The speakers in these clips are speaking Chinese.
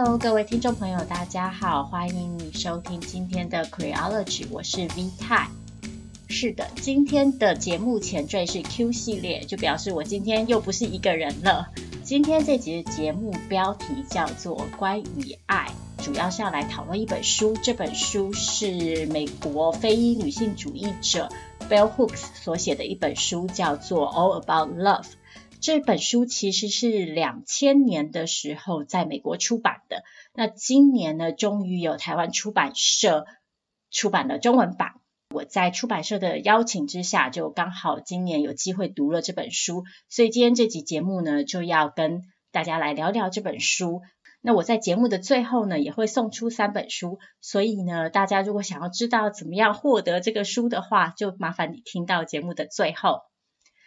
Hello，各位听众朋友，大家好，欢迎你收听今天的 Creology，我是 V 泰。是的，今天的节目前缀是 Q 系列，就表示我今天又不是一个人了。今天这集的节目标题叫做《关于爱》，主要是要来讨论一本书，这本书是美国非裔女性主义者 Bell Hooks 所写的一本书，叫做《All About Love》。这本书其实是两千年的时候在美国出版的，那今年呢，终于有台湾出版社出版了中文版。我在出版社的邀请之下，就刚好今年有机会读了这本书，所以今天这集节目呢，就要跟大家来聊聊这本书。那我在节目的最后呢，也会送出三本书，所以呢，大家如果想要知道怎么样获得这个书的话，就麻烦你听到节目的最后。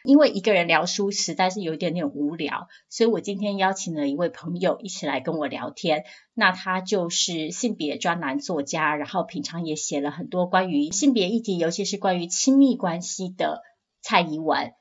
因为一个人聊书实在是有一点点无聊，所以我今天邀请了一位朋友一起来跟我聊天。那他就是性别专栏作家，然后平常也写了很多关于性别议题，尤其是关于亲密关系的蔡宜文。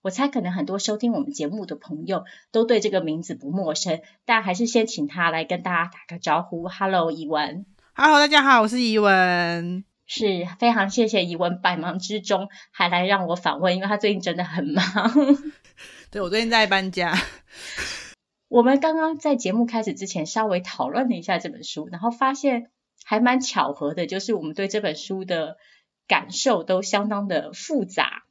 我猜可能很多收听我们节目的朋友都对这个名字不陌生，但还是先请他来跟大家打个招呼。Hello，怡文。Hello，大家好，我是怡文。是非常谢谢宜文百忙之中还来让我访问，因为他最近真的很忙。对，我最近在搬家。我们刚刚在节目开始之前稍微讨论了一下这本书，然后发现还蛮巧合的，就是我们对这本书的感受都相当的复杂。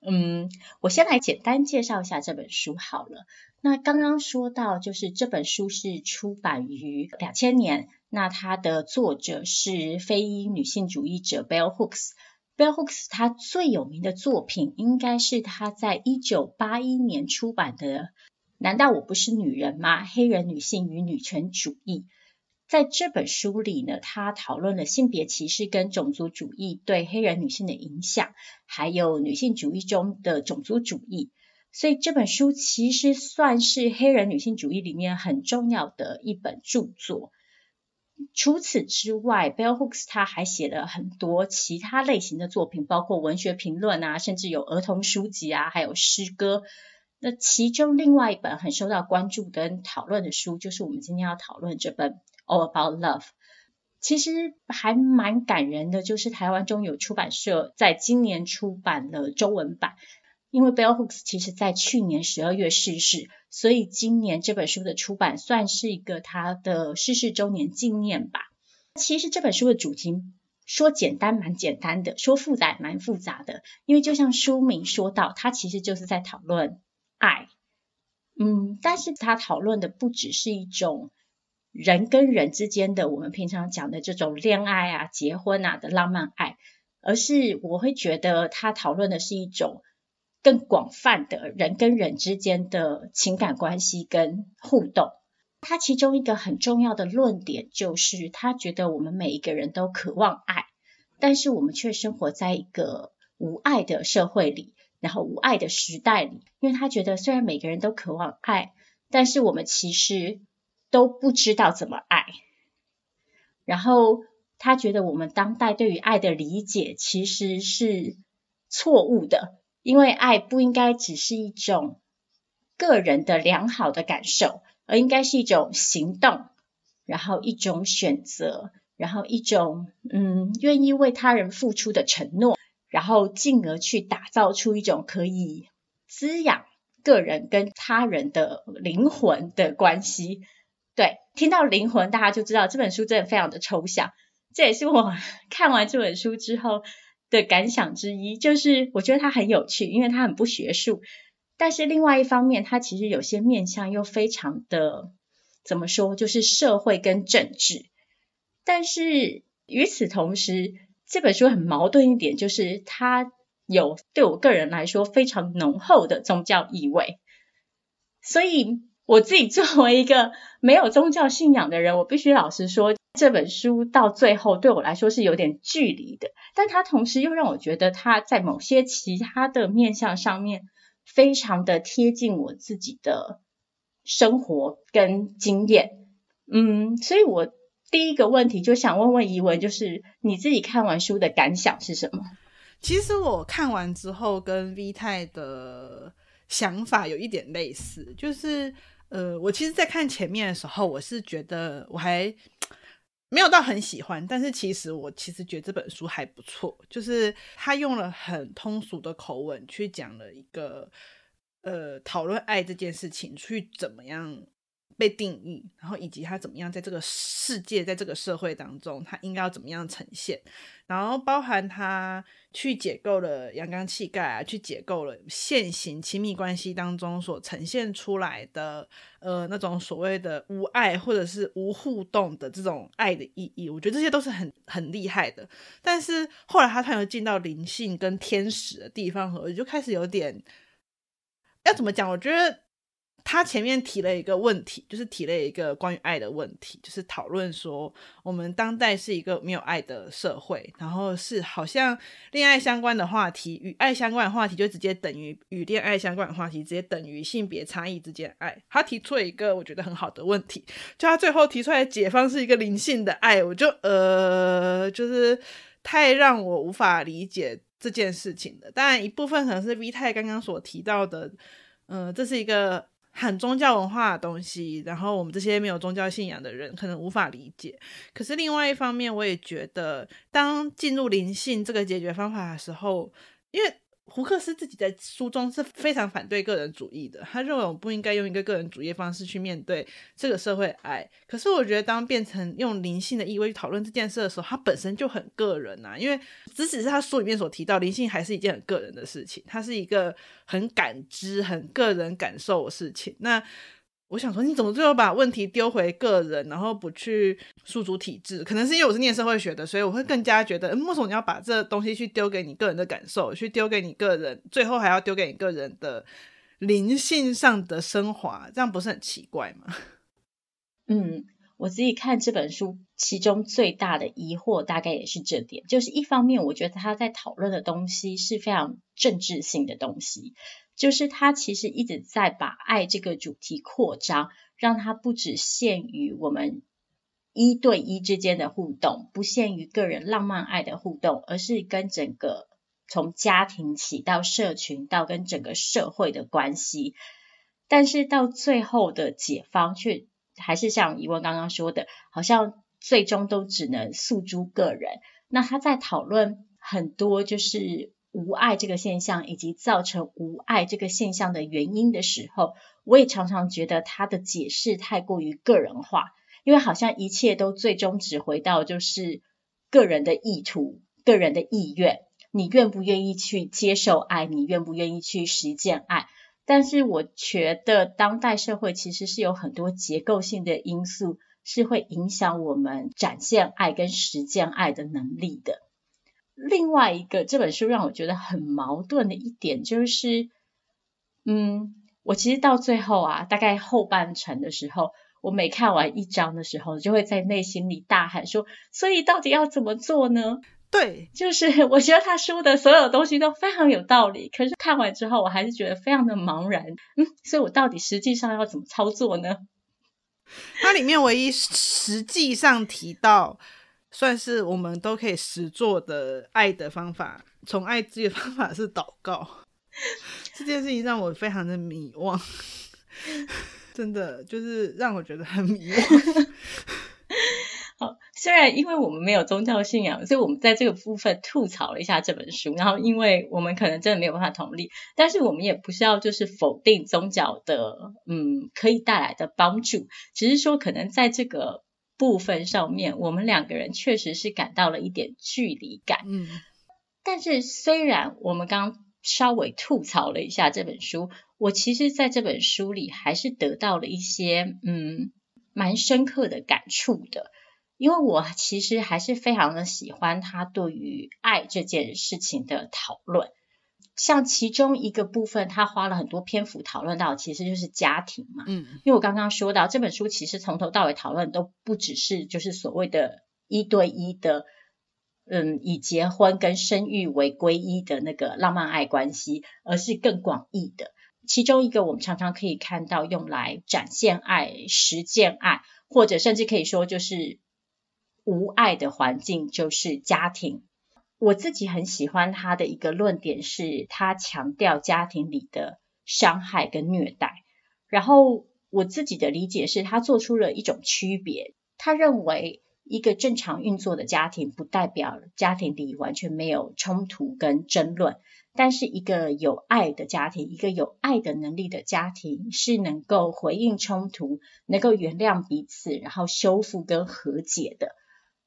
嗯，我先来简单介绍一下这本书好了。那刚刚说到，就是这本书是出版于两千年。那它的作者是非裔女性主义者 Bell Hooks。Bell Hooks 她最有名的作品应该是她在一九八一年出版的《难道我不是女人吗？黑人女性与女权主义》。在这本书里呢，她讨论了性别歧视跟种族主义对黑人女性的影响，还有女性主义中的种族主义。所以这本书其实算是黑人女性主义里面很重要的一本著作。除此之外，Bell Hooks 他还写了很多其他类型的作品，包括文学评论啊，甚至有儿童书籍啊，还有诗歌。那其中另外一本很受到关注跟讨论的书，就是我们今天要讨论这本《All About Love》。其实还蛮感人的，就是台湾中友出版社在今年出版了中文版。因为 Bell Hooks 其实在去年十二月逝世，所以今年这本书的出版算是一个他的逝世周年纪念吧。其实这本书的主题说简单蛮简单的，说复杂蛮复杂的。因为就像书名说到，它其实就是在讨论爱。嗯，但是他讨论的不只是一种人跟人之间的我们平常讲的这种恋爱啊、结婚啊的浪漫爱，而是我会觉得他讨论的是一种。更广泛的人跟人之间的情感关系跟互动，他其中一个很重要的论点就是，他觉得我们每一个人都渴望爱，但是我们却生活在一个无爱的社会里，然后无爱的时代里。因为他觉得，虽然每个人都渴望爱，但是我们其实都不知道怎么爱。然后他觉得，我们当代对于爱的理解其实是错误的。因为爱不应该只是一种个人的良好的感受，而应该是一种行动，然后一种选择，然后一种嗯愿意为他人付出的承诺，然后进而去打造出一种可以滋养个人跟他人的灵魂的关系。对，听到灵魂，大家就知道这本书真的非常的抽象。这也是我 看完这本书之后。的感想之一就是，我觉得它很有趣，因为它很不学术。但是另外一方面，它其实有些面向又非常的怎么说，就是社会跟政治。但是与此同时，这本书很矛盾一点，就是它有对我个人来说非常浓厚的宗教意味。所以我自己作为一个没有宗教信仰的人，我必须老实说。这本书到最后对我来说是有点距离的，但它同时又让我觉得它在某些其他的面向上面非常的贴近我自己的生活跟经验。嗯，所以我第一个问题就想问问宜文，就是你自己看完书的感想是什么？其实我看完之后跟 V 太的想法有一点类似，就是。呃，我其实，在看前面的时候，我是觉得我还没有到很喜欢，但是其实我其实觉得这本书还不错，就是他用了很通俗的口吻去讲了一个呃讨论爱这件事情，去怎么样。被定义，然后以及他怎么样在这个世界，在这个社会当中，他应该要怎么样呈现，然后包含他去解构了阳刚气概啊，去解构了现行亲密关系当中所呈现出来的呃那种所谓的无爱或者是无互动的这种爱的意义，我觉得这些都是很很厉害的。但是后来他突然又进到灵性跟天使的地方，我就开始有点要怎么讲？我觉得。他前面提了一个问题，就是提了一个关于爱的问题，就是讨论说我们当代是一个没有爱的社会，然后是好像恋爱相关的话题与爱相关的话题就直接等于与恋爱相关的话题直接等于性别差异之间爱。他提出了一个我觉得很好的问题，就他最后提出来解方是一个灵性的爱，我就呃就是太让我无法理解这件事情的。当然一部分可能是 V 太刚刚所提到的，嗯、呃，这是一个。很宗教文化的东西，然后我们这些没有宗教信仰的人可能无法理解。可是另外一方面，我也觉得，当进入灵性这个解决方法的时候，因为。胡克斯自己在书中是非常反对个人主义的，他认为我们不应该用一个个人主义的方式去面对这个社会爱。可是我觉得，当变成用灵性的意味去讨论这件事的时候，它本身就很个人啊，因为即使是他书里面所提到，灵性还是一件很个人的事情，它是一个很感知、很个人感受的事情。那我想说，你怎么最后把问题丢回个人，然后不去诉诸体制？可能是因为我是念社会学的，所以我会更加觉得，嗯，为什么你要把这东西去丢给你个人的感受，去丢给你个人，最后还要丢给你个人的灵性上的升华？这样不是很奇怪吗？嗯，我自己看这本书，其中最大的疑惑大概也是这点，就是一方面，我觉得他在讨论的东西是非常政治性的东西。就是他其实一直在把爱这个主题扩张，让它不只限于我们一对一之间的互动，不限于个人浪漫爱的互动，而是跟整个从家庭起到社群到跟整个社会的关系。但是到最后的解方却还是像怡文刚刚说的，好像最终都只能诉诸个人。那他在讨论很多就是。无爱这个现象，以及造成无爱这个现象的原因的时候，我也常常觉得他的解释太过于个人化，因为好像一切都最终只回到就是个人的意图、个人的意愿，你愿不愿意去接受爱，你愿不愿意去实践爱。但是我觉得当代社会其实是有很多结构性的因素，是会影响我们展现爱跟实践爱的能力的。另外一个这本书让我觉得很矛盾的一点就是，嗯，我其实到最后啊，大概后半程的时候，我每看完一章的时候，就会在内心里大喊说：“所以到底要怎么做呢？”对，就是 我觉得他说的所有东西都非常有道理，可是看完之后，我还是觉得非常的茫然。嗯，所以我到底实际上要怎么操作呢？它里面唯一实际上提到。算是我们都可以实做的爱的方法，宠爱自己的方法是祷告。这件事情让我非常的迷惘，真的就是让我觉得很迷惘。好，虽然因为我们没有宗教信仰，所以我们在这个部分吐槽了一下这本书，然后因为我们可能真的没有办法同理，但是我们也不需要就是否定宗教的，嗯，可以带来的帮助，只是说可能在这个。部分上面，我们两个人确实是感到了一点距离感。嗯，但是虽然我们刚刚稍微吐槽了一下这本书，我其实在这本书里还是得到了一些嗯蛮深刻的感触的，因为我其实还是非常的喜欢他对于爱这件事情的讨论。像其中一个部分，他花了很多篇幅讨论到，其实就是家庭嘛。嗯，因为我刚刚说到这本书，其实从头到尾讨论都不只是就是所谓的一对一的，嗯，以结婚跟生育为归一的那个浪漫爱关系，而是更广义的。其中一个我们常常可以看到用来展现爱、实践爱，或者甚至可以说就是无爱的环境，就是家庭。我自己很喜欢他的一个论点是，他强调家庭里的伤害跟虐待。然后我自己的理解是，他做出了一种区别。他认为，一个正常运作的家庭，不代表家庭里完全没有冲突跟争论。但是，一个有爱的家庭，一个有爱的能力的家庭，是能够回应冲突，能够原谅彼此，然后修复跟和解的。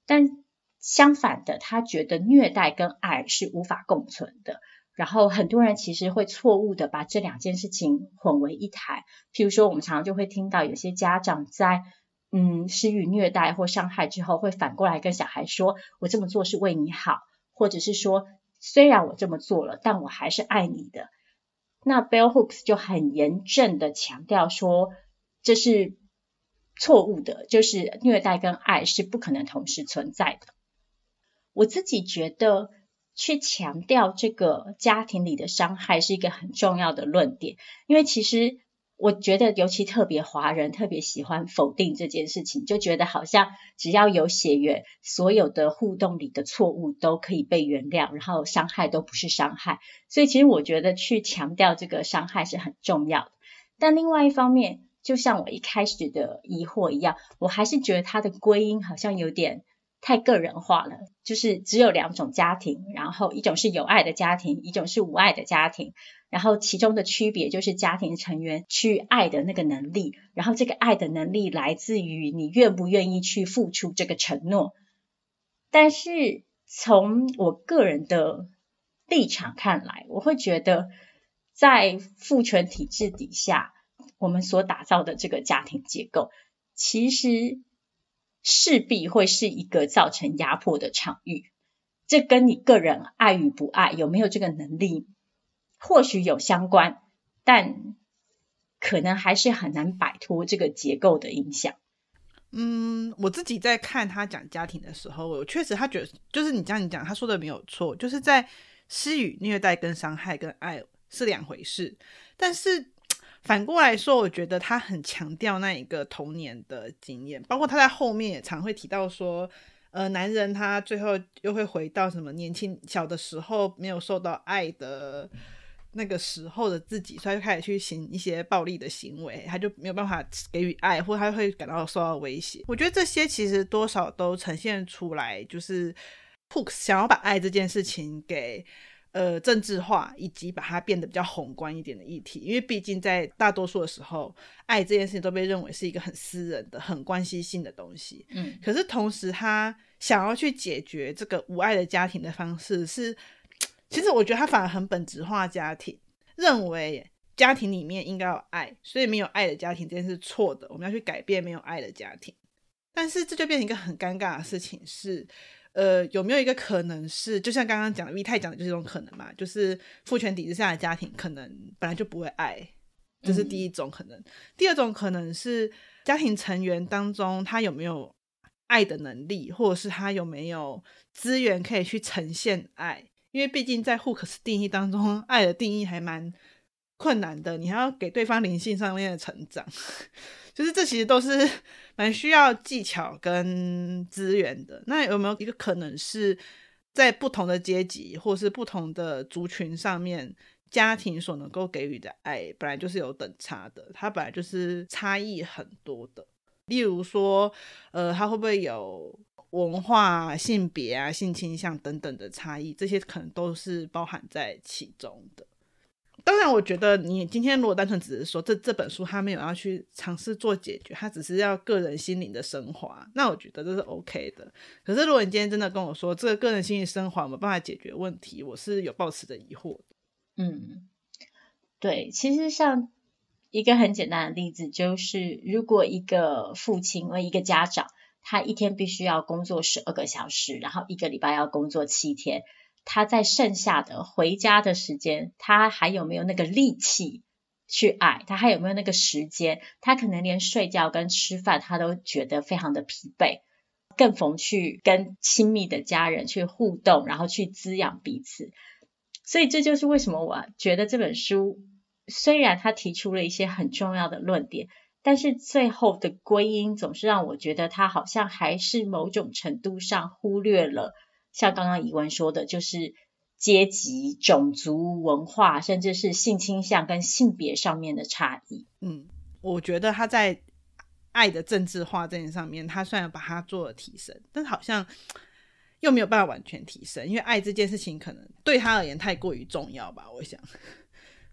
但相反的，他觉得虐待跟爱是无法共存的。然后，很多人其实会错误的把这两件事情混为一谈。譬如说，我们常常就会听到有些家长在嗯施予虐待或伤害之后，会反过来跟小孩说：“我这么做是为你好。”或者是说。虽然我这么做了，但我还是爱你的。那 Bell Hooks 就很严正的强调说，这是错误的，就是虐待跟爱是不可能同时存在的。我自己觉得，去强调这个家庭里的伤害是一个很重要的论点，因为其实。我觉得尤其特别华人特别喜欢否定这件事情，就觉得好像只要有血缘，所有的互动里的错误都可以被原谅，然后伤害都不是伤害。所以其实我觉得去强调这个伤害是很重要的。但另外一方面，就像我一开始的疑惑一样，我还是觉得他的归因好像有点太个人化了，就是只有两种家庭，然后一种是有爱的家庭，一种是无爱的家庭。然后其中的区别就是家庭成员去爱的那个能力，然后这个爱的能力来自于你愿不愿意去付出这个承诺。但是从我个人的立场看来，我会觉得在父权体制底下，我们所打造的这个家庭结构，其实势必会是一个造成压迫的场域。这跟你个人爱与不爱，有没有这个能力，或许有相关，但可能还是很难摆脱这个结构的影响。嗯，我自己在看他讲家庭的时候，我确实他觉得，就是你这样讲，他说的没有错，就是在施予虐待跟伤害跟爱是两回事。但是反过来说，我觉得他很强调那一个童年的经验，包括他在后面也常会提到说，呃，男人他最后又会回到什么年轻小的时候没有受到爱的。那个时候的自己，所以他就开始去行一些暴力的行为，他就没有办法给予爱，或他会感到受到威胁。我觉得这些其实多少都呈现出来，就是 Hooks 想要把爱这件事情给呃政治化，以及把它变得比较宏观一点的议题。因为毕竟在大多数的时候，爱这件事情都被认为是一个很私人的、很关系性的东西。嗯，可是同时他想要去解决这个无爱的家庭的方式是。其实我觉得他反而很本质化家庭，认为家庭里面应该有爱，所以没有爱的家庭这件事是错的，我们要去改变没有爱的家庭。但是这就变成一个很尴尬的事情是，呃，有没有一个可能是，就像刚刚讲的 V 太讲的就是一种可能嘛，就是父权体制下的家庭可能本来就不会爱，这是第一种可能。嗯。第二种可能是家庭成员当中他有没有爱的能力，或者是他有没有资源可以去呈现爱。因为毕竟在 Hooks 定义当中，爱的定义还蛮困难的，你还要给对方灵性上面的成长，就是这其实都是 蛮需要技巧跟资源的。那有没有一个可能是在不同的阶级或是不同的族群上面，家庭所能够给予的爱本来就是有等差的，它本来就是差异很多的。例如说，呃，它会不会有？文化、性别啊、性倾向等等的差异，这些可能都是包含在其中的。当然，我觉得你今天如果单纯只是说这这本书他没有要去尝试做解决，他只是要个人心灵的升华，那我觉得这是 OK 的。可是，如果你今天真的跟我说这个个人心灵升华没有办法解决问题，我是有抱持的疑惑。嗯，对，其实像一个很简单的例子，就是如果一个父亲或一个家长。他一天必须要工作十二个小时，然后一个礼拜要工作七天。他在剩下的回家的时间，他还有没有那个力气去爱？他还有没有那个时间？他可能连睡觉跟吃饭，他都觉得非常的疲惫，更逢去跟亲密的家人去互动，然后去滋养彼此。所以这就是为什么我觉得这本书虽然他提出了一些很重要的论点。但是最后的归因总是让我觉得他好像还是某种程度上忽略了，像刚刚怡文说的，就是阶级、种族、文化，甚至是性倾向跟性别上面的差异。嗯，我觉得他在爱的政治化这件上面，他虽然把它做了提升，但是好像又没有办法完全提升，因为爱这件事情可能对他而言太过于重要吧，我想，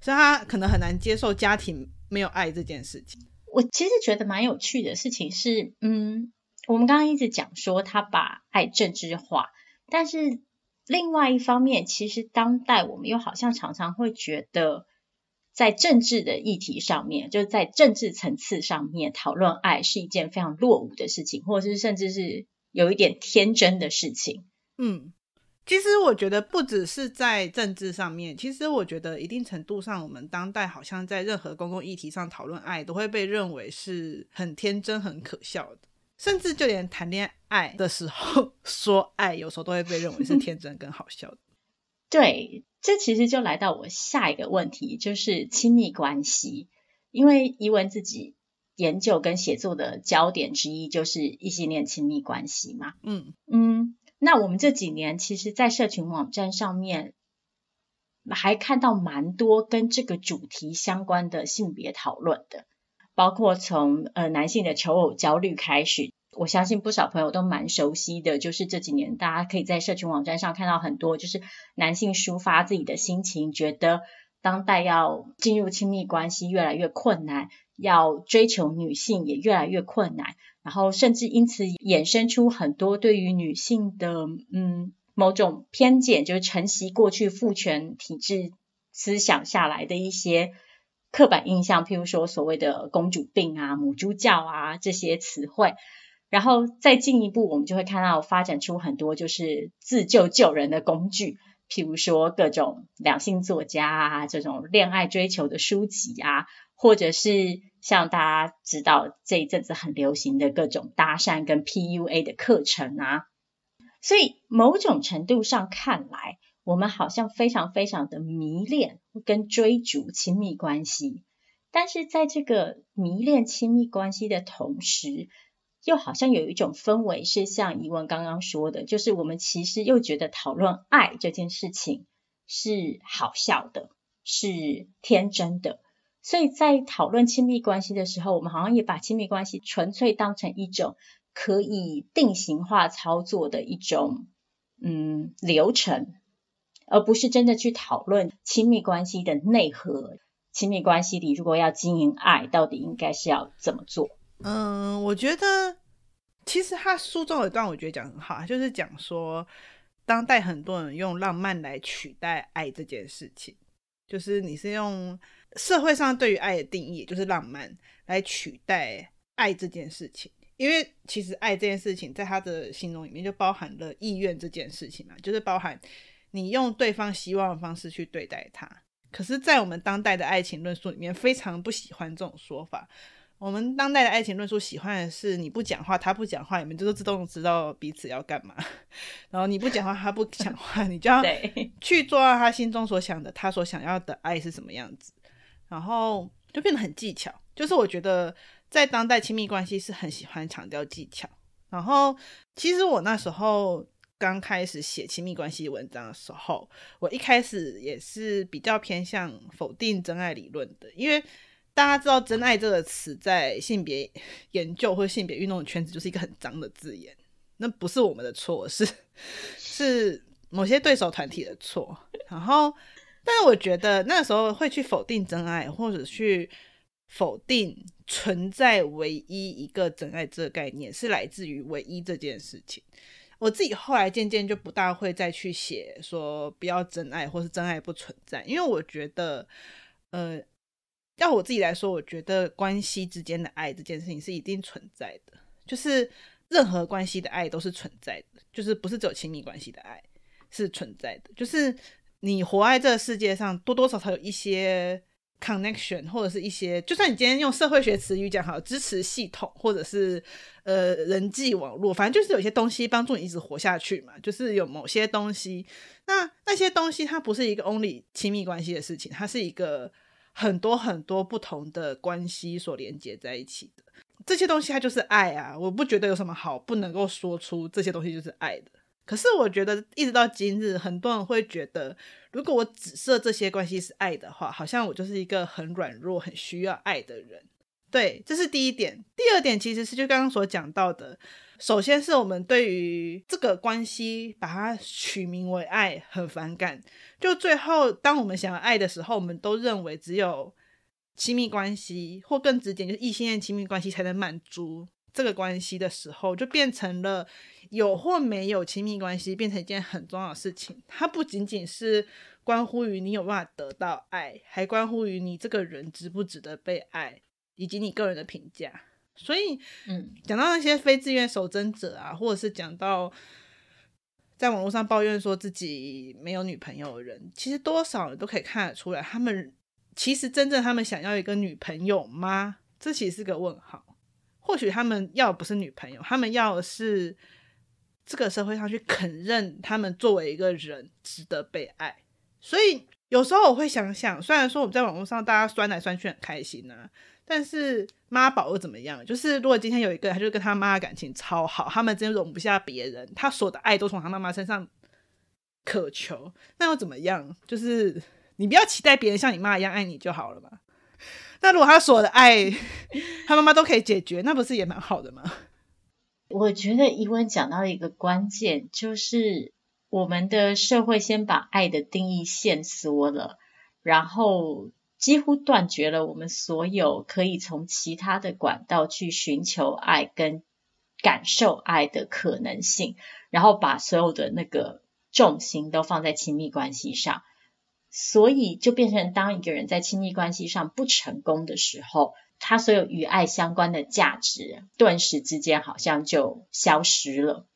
所以他可能很难接受家庭没有爱这件事情。我其实觉得蛮有趣的事情是，嗯，我们刚刚一直讲说他把爱政治化，但是另外一方面，其实当代我们又好像常常会觉得，在政治的议题上面，就是在政治层次上面讨论爱是一件非常落伍的事情，或者是甚至是有一点天真的事情。嗯。其实我觉得不只是在政治上面，其实我觉得一定程度上，我们当代好像在任何公共议题上讨论爱，都会被认为是很天真、很可笑的。甚至就连谈恋爱的时候 说爱，有时候都会被认为是天真跟好笑的。对，这其实就来到我下一个问题，就是亲密关系。因为怡文自己研究跟写作的焦点之一就是异性恋亲密关系嘛。嗯嗯。那我们这几年，其实，在社群网站上面，还看到蛮多跟这个主题相关的性别讨论的，包括从呃男性的求偶焦虑开始，我相信不少朋友都蛮熟悉的，就是这几年大家可以在社群网站上看到很多，就是男性抒发自己的心情，觉得当代要进入亲密关系越来越困难，要追求女性也越来越困难。然后甚至因此衍生出很多对于女性的嗯某种偏见，就是承袭过去父权体制思想下来的一些刻板印象，譬如说所谓的公主病啊、母猪教啊这些词汇。然后再进一步，我们就会看到发展出很多就是自救救人的工具，譬如说各种两性作家啊，这种恋爱追求的书籍啊。或者是像大家知道这一阵子很流行的各种搭讪跟 PUA 的课程啊，所以某种程度上看来，我们好像非常非常的迷恋跟追逐亲密关系，但是在这个迷恋亲密关系的同时，又好像有一种氛围是像怡文刚刚说的，就是我们其实又觉得讨论爱这件事情是好笑的，是天真的。所以在讨论亲密关系的时候，我们好像也把亲密关系纯粹当成一种可以定型化操作的一种嗯流程，而不是真的去讨论亲密关系的内核。亲密关系里如果要经营爱，到底应该是要怎么做？嗯，我觉得其实他书中有一段我觉得讲很好，就是讲说当代很多人用浪漫来取代爱这件事情，就是你是用。社会上对于爱的定义，就是浪漫来取代爱这件事情。因为其实爱这件事情，在他的心中里面就包含了意愿这件事情嘛，就是包含你用对方希望的方式去对待他。可是，在我们当代的爱情论述里面，非常不喜欢这种说法。我们当代的爱情论述喜欢的是你不讲话，他不讲话，你们就是自动知道彼此要干嘛。然后你不讲话，他不讲话，你就要去做到他心中所想的，他所想要的爱是什么样子。然后就变得很技巧，就是我觉得在当代亲密关系是很喜欢强调技巧。然后其实我那时候刚开始写亲密关系文章的时候，我一开始也是比较偏向否定真爱理论的，因为大家知道“真爱”这个词在性别 研究或性别运动的圈子就是一个很脏的字眼，那不是我们的错，是是某些对手团体的错。然后。但是我觉得那时候会去否定真爱，或者去否定存在唯一一个真爱这个概念，是来自于唯一这件事情。我自己后来渐渐就不大会再去写说不要真爱，或是真爱不存在，因为我觉得，呃，要我自己来说，我觉得关系之间的爱这件事情是一定存在的，就是任何关系的爱都是存在的，就是不是只有亲密关系的爱是存在的，就是。你活在这个世界上，多多少少有一些 connection，或者是一些，就算你今天用社会学词语讲好，支持系统，或者是呃人际网络，反正就是有些东西帮助你一直活下去嘛。就是有某些东西，那那些东西它不是一个 only 亲密关系的事情，它是一个很多很多不同的关系所连接在一起的。这些东西它就是爱啊，我不觉得有什么好不能够说出这些东西就是爱的。可是我觉得，一直到今日，很多人会觉得，如果我只设这些关系是爱的话，好像我就是一个很软弱、很需要爱的人。对，这是第一点。第二点其实是就刚刚所讲到的，首先是我们对于这个关系把它取名为爱很反感。就最后，当我们想要爱的时候，我们都认为只有亲密关系，或更直接就是异性恋亲密关系才能满足这个关系的时候，就变成了有或没有亲密关系变成一件很重要的事情。它不仅仅是关乎于你有办法得到爱，还关乎于你这个人值不值得被爱。以及你个人的评价，所以，嗯，讲到那些非自愿守贞者啊，或者是讲到在网络上抱怨说自己没有女朋友的人，其实多少人都可以看得出来，他们其实真正他们想要一个女朋友吗？这其实是个问号。或许他们要的不是女朋友，他们要的是这个社会上去肯认他们作为一个人值得被爱。所以有时候我会想想，虽然说我们在网络上大家酸来酸去很开心呢、啊。但是妈宝又怎么样？就是如果今天有一个，他就跟他妈的感情超好，他们真容不下别人，他所有的爱都从他妈妈身上渴求，那又怎么样？就是你不要期待别人像你妈一样爱你就好了嘛。那如果他所有的爱，他妈妈都可以解决，那不是也蛮好的吗？我觉得怡文讲到一个关键，就是我们的社会先把爱的定义限缩了，然后。几乎断绝了我们所有可以从其他的管道去寻求爱跟感受爱的可能性，然后把所有的那个重心都放在亲密关系上，所以就变成当一个人在亲密关系上不成功的时候，他所有与爱相关的价值顿时之间好像就消失了。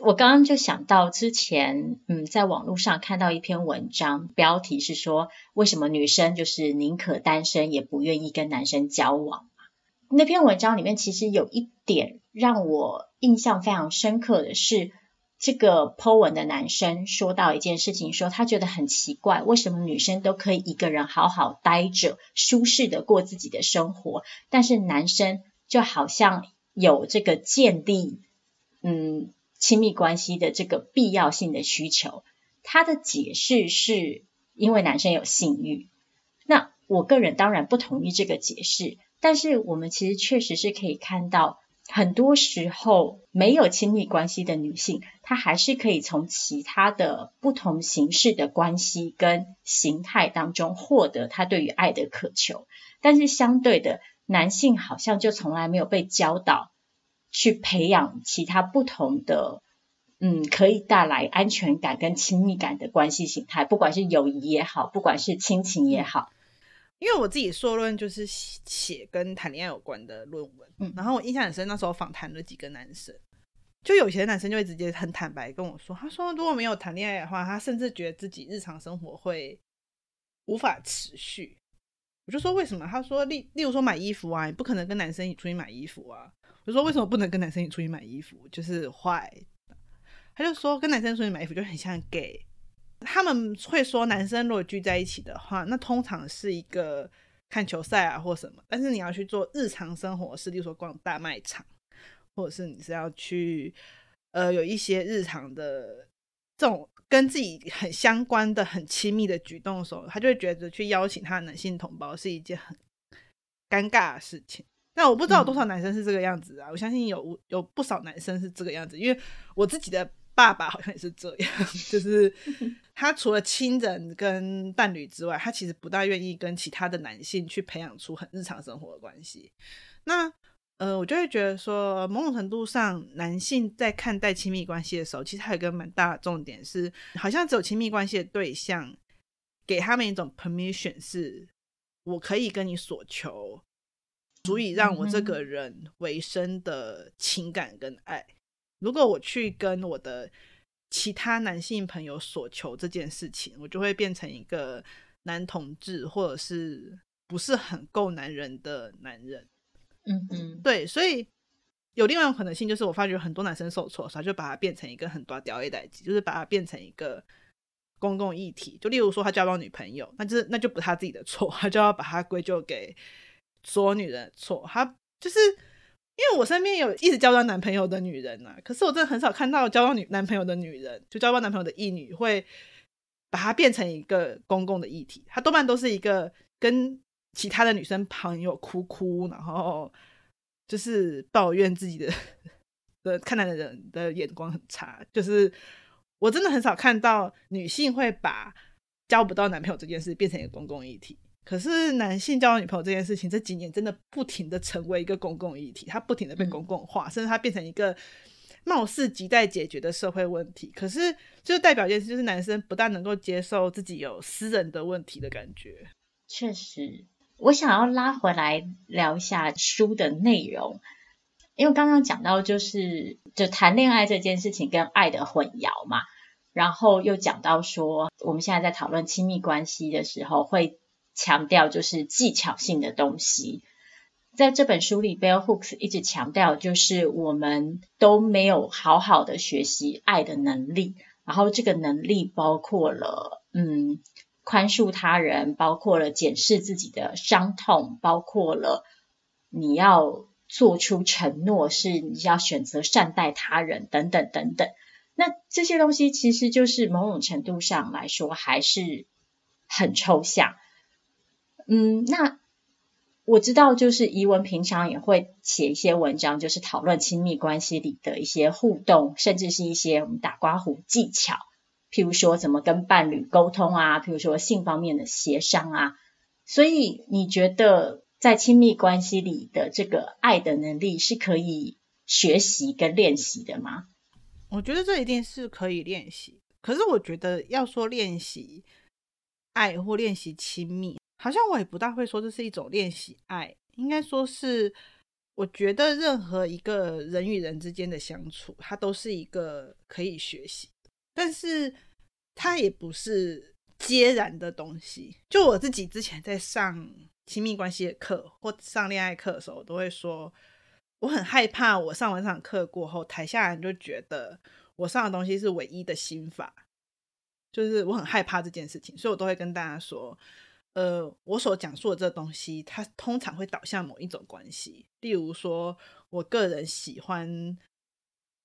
我刚刚就想到之前，嗯，在网络上看到一篇文章，标题是说为什么女生就是宁可单身也不愿意跟男生交往。那篇文章里面其实有一点让我印象非常深刻的是，这个 po 文的男生说到一件事情，说他觉得很奇怪，为什么女生都可以一个人好好待着，舒适的过自己的生活，但是男生就好像有这个建立，嗯。亲密关系的这个必要性的需求，他的解释是因为男生有性欲。那我个人当然不同意这个解释，但是我们其实确实是可以看到，很多时候没有亲密关系的女性，她还是可以从其他的不同形式的关系跟形态当中获得他对于爱的渴求。但是相对的，男性好像就从来没有被教导。去培养其他不同的，嗯，可以带来安全感跟亲密感的关系形态，不管是友谊也好，不管是亲情也好。因为我自己硕论就是写跟谈恋爱有关的论文，嗯，然后我印象很深，那时候访谈了几个男生，就有些男生就会直接很坦白跟我说，他说如果没有谈恋爱的话，他甚至觉得自己日常生活会无法持续。我就说为什么？他说例例如说买衣服啊，你不可能跟男生一起出去买衣服啊。我说为什么不能跟男生一起出去买衣服？就是坏。他就说跟男生出去买衣服就很像 gay。他们会说男生如果聚在一起的话，那通常是一个看球赛啊或什么。但是你要去做日常生活事，例如说逛大卖场，或者是你是要去呃有一些日常的这种跟自己很相关的很亲密的举动的时候，他就会觉得去邀请他的男性同胞是一件很尴尬的事情。那我不知道有多少男生是这个样子啊，嗯、我相信有有不少男生是这个样子，因为我自己的爸爸好像也是这样，就是 他除了亲人跟伴侣之外，他其实不大愿意跟其他的男性去培养出很日常生活的关系。那呃，我就会觉得说，某种程度上，男性在看待亲密关系的时候，其实还有一个蛮大的重点是，好像只有亲密关系的对象给他们一种 permission，是我可以跟你索求。足以让我这个人维生的情感跟爱。如果我去跟我的其他男性朋友索求这件事情，我就会变成一个男同志，或者是不是很够男人的男人。嗯嗯，对，所以有另外一种可能性，就是我发觉很多男生受挫，他就把它变成一个很大条的代际，就是把它变成一个公共议题。就例如说，他交到女朋友，那就是那就不是他自己的错，他就要把它归咎给。所有女人的错，他就是因为我身边有一直交到男朋友的女人啊，可是我真的很少看到交到女男朋友的女人，就交到男朋友的异女会把它变成一个公共的议题，它多半都是一个跟其他的女生朋友哭哭，然后就是抱怨自己的 的看男人的眼光很差，就是我真的很少看到女性会把交不到男朋友这件事变成一个公共议题。可是男性交女朋友这件事情这几年真的不停的成为一个公共议题，它不停的被公共化，甚至它变成一个貌似亟待解决的社会问题。可是就是代表一件事，就是男生不大能够接受自己有私人的问题的感觉。确实，我想要拉回来聊一下书的内容，因为刚刚讲到就是就谈恋爱这件事情跟爱的混淆嘛，然后又讲到说我们现在在讨论亲密关系的时候会。强调就是技巧性的东西，在这本书里，Bell Hooks 一直强调就是我们都没有好好的学习爱的能力，然后这个能力包括了嗯宽恕他人，包括了检视自己的伤痛，包括了你要做出承诺，是你要选择善待他人等等等等。那这些东西其实就是某种程度上来说还是很抽象。嗯，那我知道，就是怡文平常也会写一些文章，就是讨论亲密关系里的一些互动，甚至是一些我们打刮胡技巧，譬如说怎么跟伴侣沟通啊，譬如说性方面的协商啊。所以你觉得在亲密关系里的这个爱的能力是可以学习跟练习的吗？我觉得这一定是可以练习，可是我觉得要说练习爱或练习亲密。好像我也不大会说这是一种练习爱，应该说是，我觉得任何一个人与人之间的相处，它都是一个可以学习，但是它也不是皆然的东西。就我自己之前在上亲密关系的课或上恋爱课的时候，我都会说，我很害怕我上完这场课过后，台下人就觉得我上的东西是唯一的心法，就是我很害怕这件事情，所以我都会跟大家说。呃，我所讲述的这东西，它通常会导向某一种关系。例如说，我个人喜欢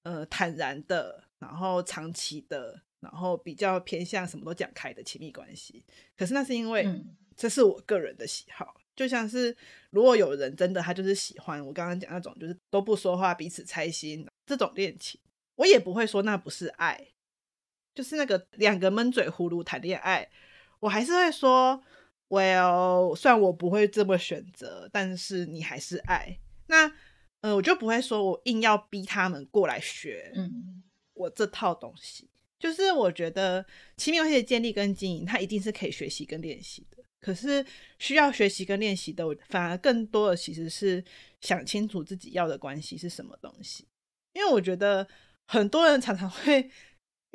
呃坦然的，然后长期的，然后比较偏向什么都讲开的亲密关系。可是那是因为这是我个人的喜好。嗯、就像是如果有人真的他就是喜欢我刚刚讲那种，就是都不说话，彼此猜心这种恋情，我也不会说那不是爱，就是那个两个闷嘴葫芦谈恋爱，我还是会说。Well，虽然我不会这么选择，但是你还是爱。那，呃，我就不会说我硬要逼他们过来学，嗯，我这套东西，就是我觉得亲密关系的建立跟经营，它一定是可以学习跟练习的。可是需要学习跟练习的，反而更多的其实是想清楚自己要的关系是什么东西。因为我觉得很多人常常会。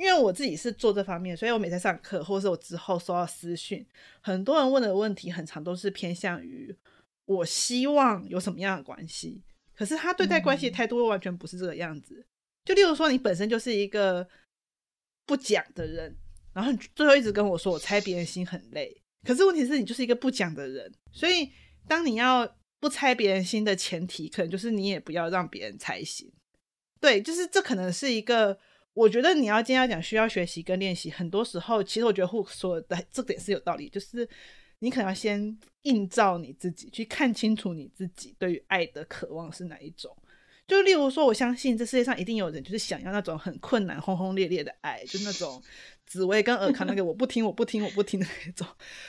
因为我自己是做这方面，所以我每次上课，或者是我之后收到私讯，很多人问的问题，很常都是偏向于我希望有什么样的关系，可是他对待关系的态度完全不是这个样子。就例如说，你本身就是一个不讲的人，然后你最后一直跟我说我猜别人心很累，可是问题是你就是一个不讲的人，所以当你要不猜别人心的前提，可能就是你也不要让别人猜心。对，就是这可能是一个。我觉得你要今天要讲需要学习跟练习，很多时候其实我觉得 Hook 说的这点是有道理，就是你可能要先映照你自己，去看清楚你自己对于爱的渴望是哪一种。就例如说，我相信这世界上一定有人就是想要那种很困难、轰轰烈烈的爱，就那种紫薇跟尔康那个我不听、我不听、我不听的那种。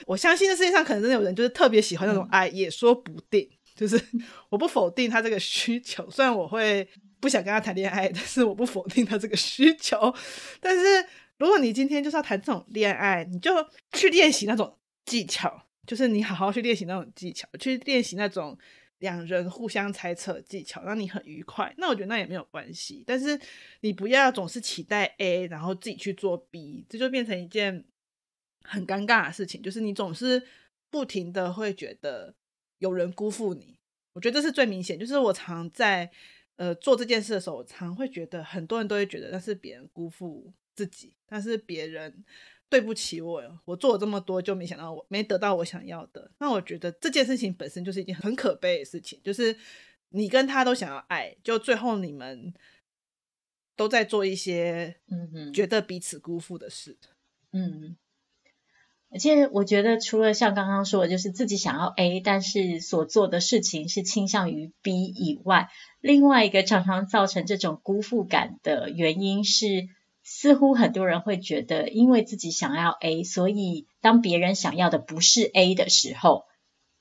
我相信这世界上可能真的有人就是特别喜欢那种爱，也说不定。就是我不否定他这个需求，虽然我会。不想跟他谈恋爱，但是我不否定他这个需求。但是如果你今天就是要谈这种恋爱，你就去练习那种技巧，就是你好好去练习那种技巧，去练习那种两人互相猜测技巧，让你很愉快。那我觉得那也没有关系。但是你不要总是期待 A，然后自己去做 B，这就变成一件很尴尬的事情。就是你总是不停的会觉得有人辜负你。我觉得这是最明显。就是我常在。呃，做这件事的时候，常会觉得很多人都会觉得那是别人辜负自己，但是别人对不起我，我做了这么多就没想到我没得到我想要的。那我觉得这件事情本身就是一件很可悲的事情，就是你跟他都想要爱，就最后你们都在做一些嗯觉得彼此辜负的事。嗯，而且我觉得，除了像刚刚说的，就是自己想要 A，但是所做的事情是倾向于 B 以外，另外一个常常造成这种辜负感的原因是，似乎很多人会觉得，因为自己想要 A，所以当别人想要的不是 A 的时候，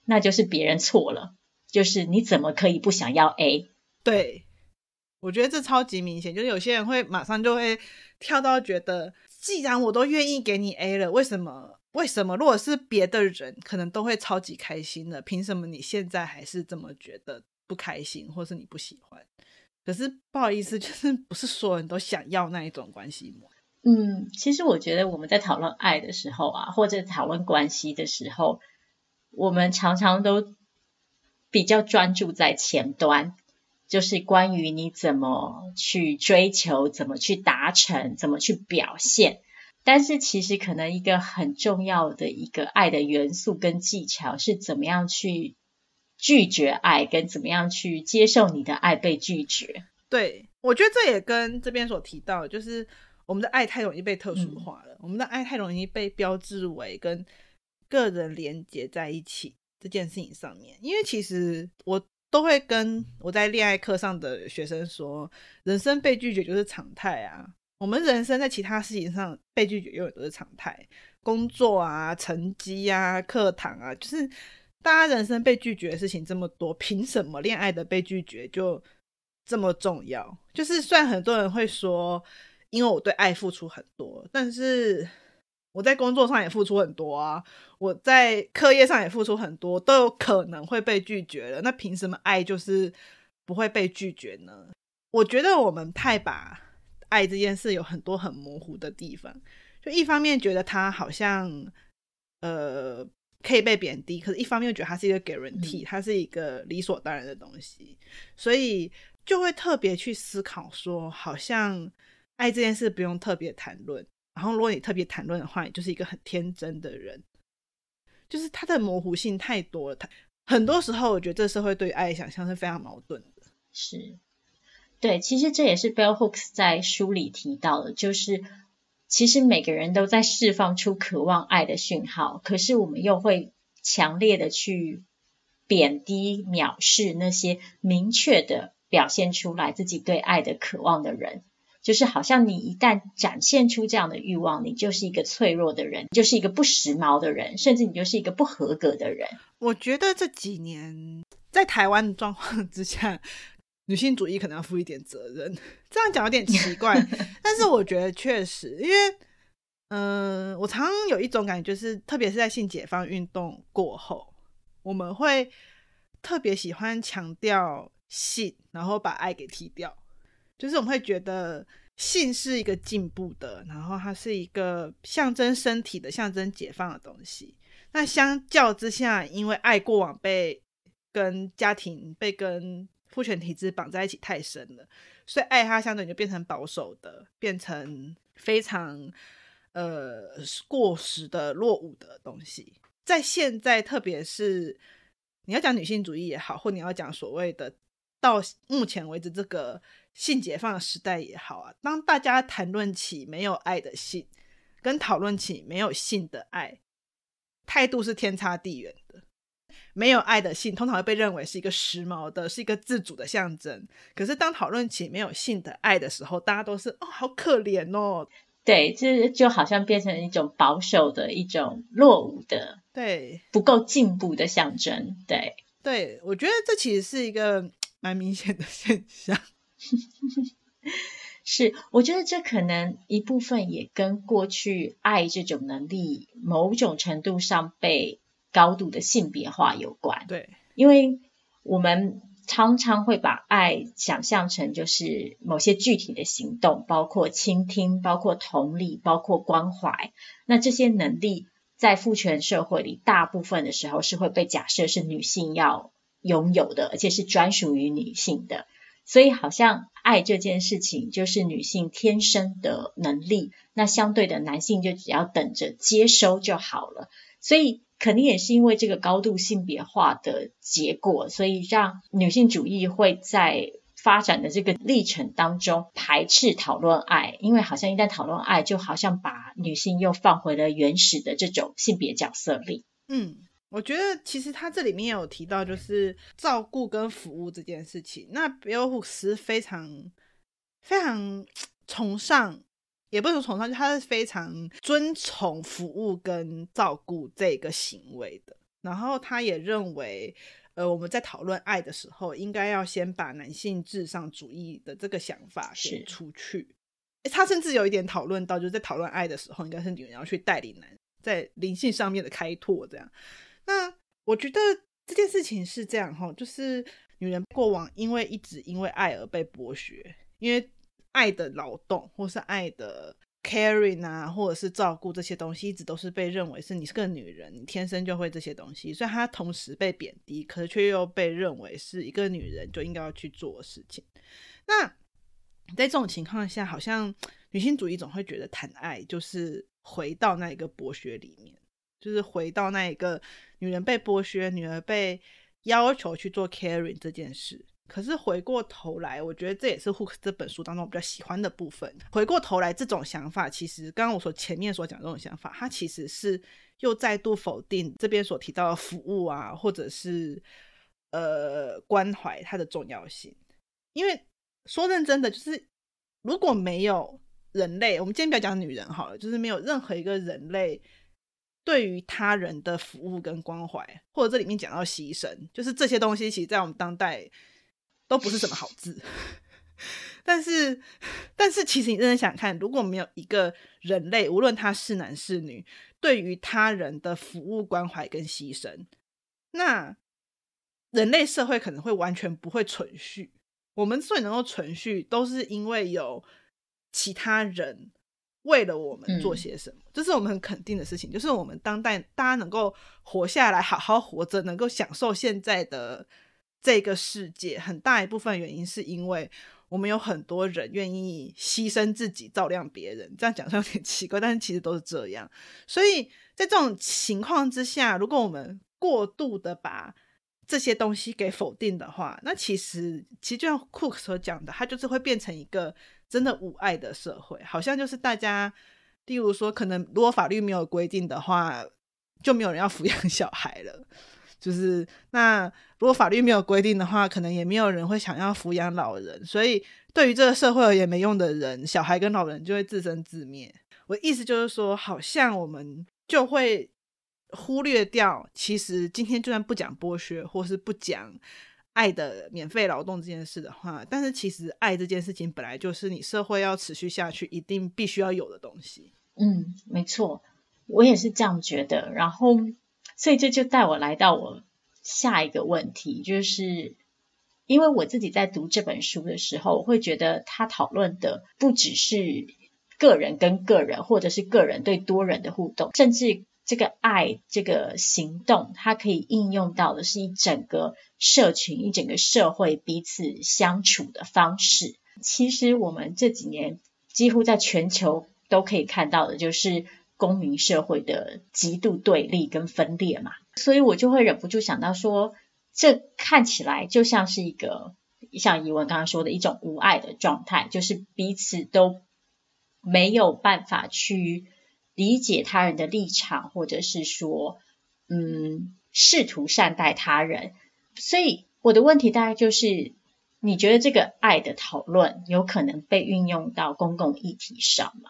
那就是别人错了。就是你怎么可以不想要 A？对，我觉得这超级明显，就是有些人会马上就会跳到觉得，既然我都愿意给你 A 了，为什么？为什么？如果是别的人，可能都会超级开心的，凭什么你现在还是这么觉得不开心，或是你不喜欢？可是不好意思，就是 不是所有人都想要那一种关系模。嗯，其实我觉得我们在讨论爱的时候啊，或者讨论关系的时候，我们常常都。比较专注在前端，就是关于你怎么去追求、怎么去达成、怎么去表现。但是其实可能一个很重要的一个爱的元素跟技巧是怎么样去拒绝爱，跟怎么样去接受你的爱被拒绝。对，我觉得这也跟这边所提到的，就是我们的爱太容易被特殊化了，嗯、我们的爱太容易被标志为跟个人连接在一起。这件事情上面，因为其实我都会跟我在恋爱课上的学生说，人生被拒绝就是常态啊。我们人生在其他事情上被拒绝永远都是常态，工作啊、成绩啊、课堂啊，就是大家人生被拒绝的事情这么多，凭什么恋爱的被拒绝就这么重要？就是虽然很多人会说，因为我对爱付出很多，但是。我在工作上也付出很多啊，我在课业上也付出很多，都有可能会被拒绝了。那凭什么爱就是不会被拒绝呢？我觉得我们太把爱这件事有很多很模糊的地方，就一方面觉得它好像呃可以被贬低，可是一方面又觉得它是一个 guarantee，它是一个理所当然的东西，所以就会特别去思考说，好像爱这件事不用特别谈论。然后，如果你特别谈论的话，你就是一个很天真的人，就是它的模糊性太多了。它很多时候，我觉得这社会对于爱想象是非常矛盾的。是，对，其实这也是 Bell Hooks 在书里提到的，就是其实每个人都在释放出渴望爱的讯号，可是我们又会强烈的去贬低、藐视那些明确的表现出来自己对爱的渴望的人。就是好像你一旦展现出这样的欲望，你就是一个脆弱的人，就是一个不时髦的人，甚至你就是一个不合格的人。我觉得这几年在台湾的状况之下，女性主义可能要负一点责任。这样讲有点奇怪，但是我觉得确实，因为嗯、呃，我常常有一种感觉，就是特别是在性解放运动过后，我们会特别喜欢强调性，然后把爱给踢掉。就是我们会觉得性是一个进步的，然后它是一个象征身体的、象征解放的东西。那相较之下，因为爱过往被跟家庭、被跟父权体制绑在一起太深了，所以爱它相对你就变成保守的，变成非常呃过时的、落伍的东西。在现在，特别是你要讲女性主义也好，或你要讲所谓的到目前为止这个。性解放的时代也好啊，当大家谈论起没有爱的性，跟讨论起没有性的爱，态度是天差地远的。没有爱的性通常会被认为是一个时髦的，是一个自主的象征。可是当讨论起没有性的爱的时候，大家都是哦，好可怜哦。对，这就好像变成一种保守的一种落伍的，对，不够进步的象征。对，对，我觉得这其实是一个蛮明显的现象。是，我觉得这可能一部分也跟过去爱这种能力某种程度上被高度的性别化有关。对，因为我们常常会把爱想象成就是某些具体的行动，包括倾听，包括同理，包括关怀。那这些能力在父权社会里，大部分的时候是会被假设是女性要拥有的，而且是专属于女性的。所以好像爱这件事情就是女性天生的能力，那相对的男性就只要等着接收就好了。所以肯定也是因为这个高度性别化的结果，所以让女性主义会在发展的这个历程当中排斥讨论爱，因为好像一旦讨论爱，就好像把女性又放回了原始的这种性别角色里。嗯，我觉得其实他这里面有提到，就是照顾跟服务这件事情。那 Bell 是非常非常崇尚，也不是说崇尚，就他是非常尊崇服务跟照顾这个行为的。然后他也认为。呃，我们在讨论爱的时候，应该要先把男性至上主义的这个想法给出去。他甚至有一点讨论到，就是在讨论爱的时候，应该是女人要去带领男在灵性上面的开拓。这样，那我觉得这件事情是这样哈，就是女人过往因为一直因为爱而被剥削，因为爱的劳动或是爱的。caring 啊，或者是照顾这些东西，一直都是被认为是你是个女人，你天生就会这些东西，所以她同时被贬低，可是却又被认为是一个女人就应该要去做的事情。那在这种情况下，好像女性主义总会觉得谈爱就是回到那一个剥削里面，就是回到那一个女人被剥削，女人被要求去做 caring 这件事。可是回过头来，我觉得这也是 Hook 这本书当中我比较喜欢的部分。回过头来，这种想法其实刚刚我所前面所讲的这种想法，它其实是又再度否定这边所提到的服务啊，或者是呃关怀它的重要性。因为说认真的，就是如果没有人类，我们今天不要讲女人好了，就是没有任何一个人类对于他人的服务跟关怀，或者这里面讲到牺牲，就是这些东西，其实在我们当代。都不是什么好字，但是，但是，其实你认真想看，如果没有一个人类，无论他是男是女，对于他人的服务、关怀跟牺牲，那人类社会可能会完全不会存续。我们所以能够存续，都是因为有其他人为了我们做些什么，这、嗯、是我们很肯定的事情。就是我们当代大家能够活下来，好好活着，能够享受现在的。这个世界很大一部分原因是因为我们有很多人愿意牺牲自己照亮别人，这样讲上有点奇怪，但是其实都是这样。所以在这种情况之下，如果我们过度的把这些东西给否定的话，那其实其实就像 Cook 所讲的，它就是会变成一个真的无爱的社会，好像就是大家，例如说，可能如果法律没有规定的话，就没有人要抚养小孩了。就是那如果法律没有规定的话，可能也没有人会想要抚养老人，所以对于这个社会而言没用的人，小孩跟老人就会自生自灭。我意思就是说，好像我们就会忽略掉，其实今天就算不讲剥削，或是不讲爱的免费劳动这件事的话，但是其实爱这件事情本来就是你社会要持续下去一定必须要有的东西。嗯，没错，我也是这样觉得。然后。所以这就带我来到我下一个问题，就是因为我自己在读这本书的时候，我会觉得他讨论的不只是个人跟个人，或者是个人对多人的互动，甚至这个爱这个行动，它可以应用到的是一整个社群、一整个社会彼此相处的方式。其实我们这几年几乎在全球都可以看到的，就是。公民社会的极度对立跟分裂嘛，所以我就会忍不住想到说，这看起来就像是一个像怡文刚刚说的一种无爱的状态，就是彼此都没有办法去理解他人的立场，或者是说，嗯，试图善待他人。所以我的问题大概就是，你觉得这个爱的讨论有可能被运用到公共议题上吗？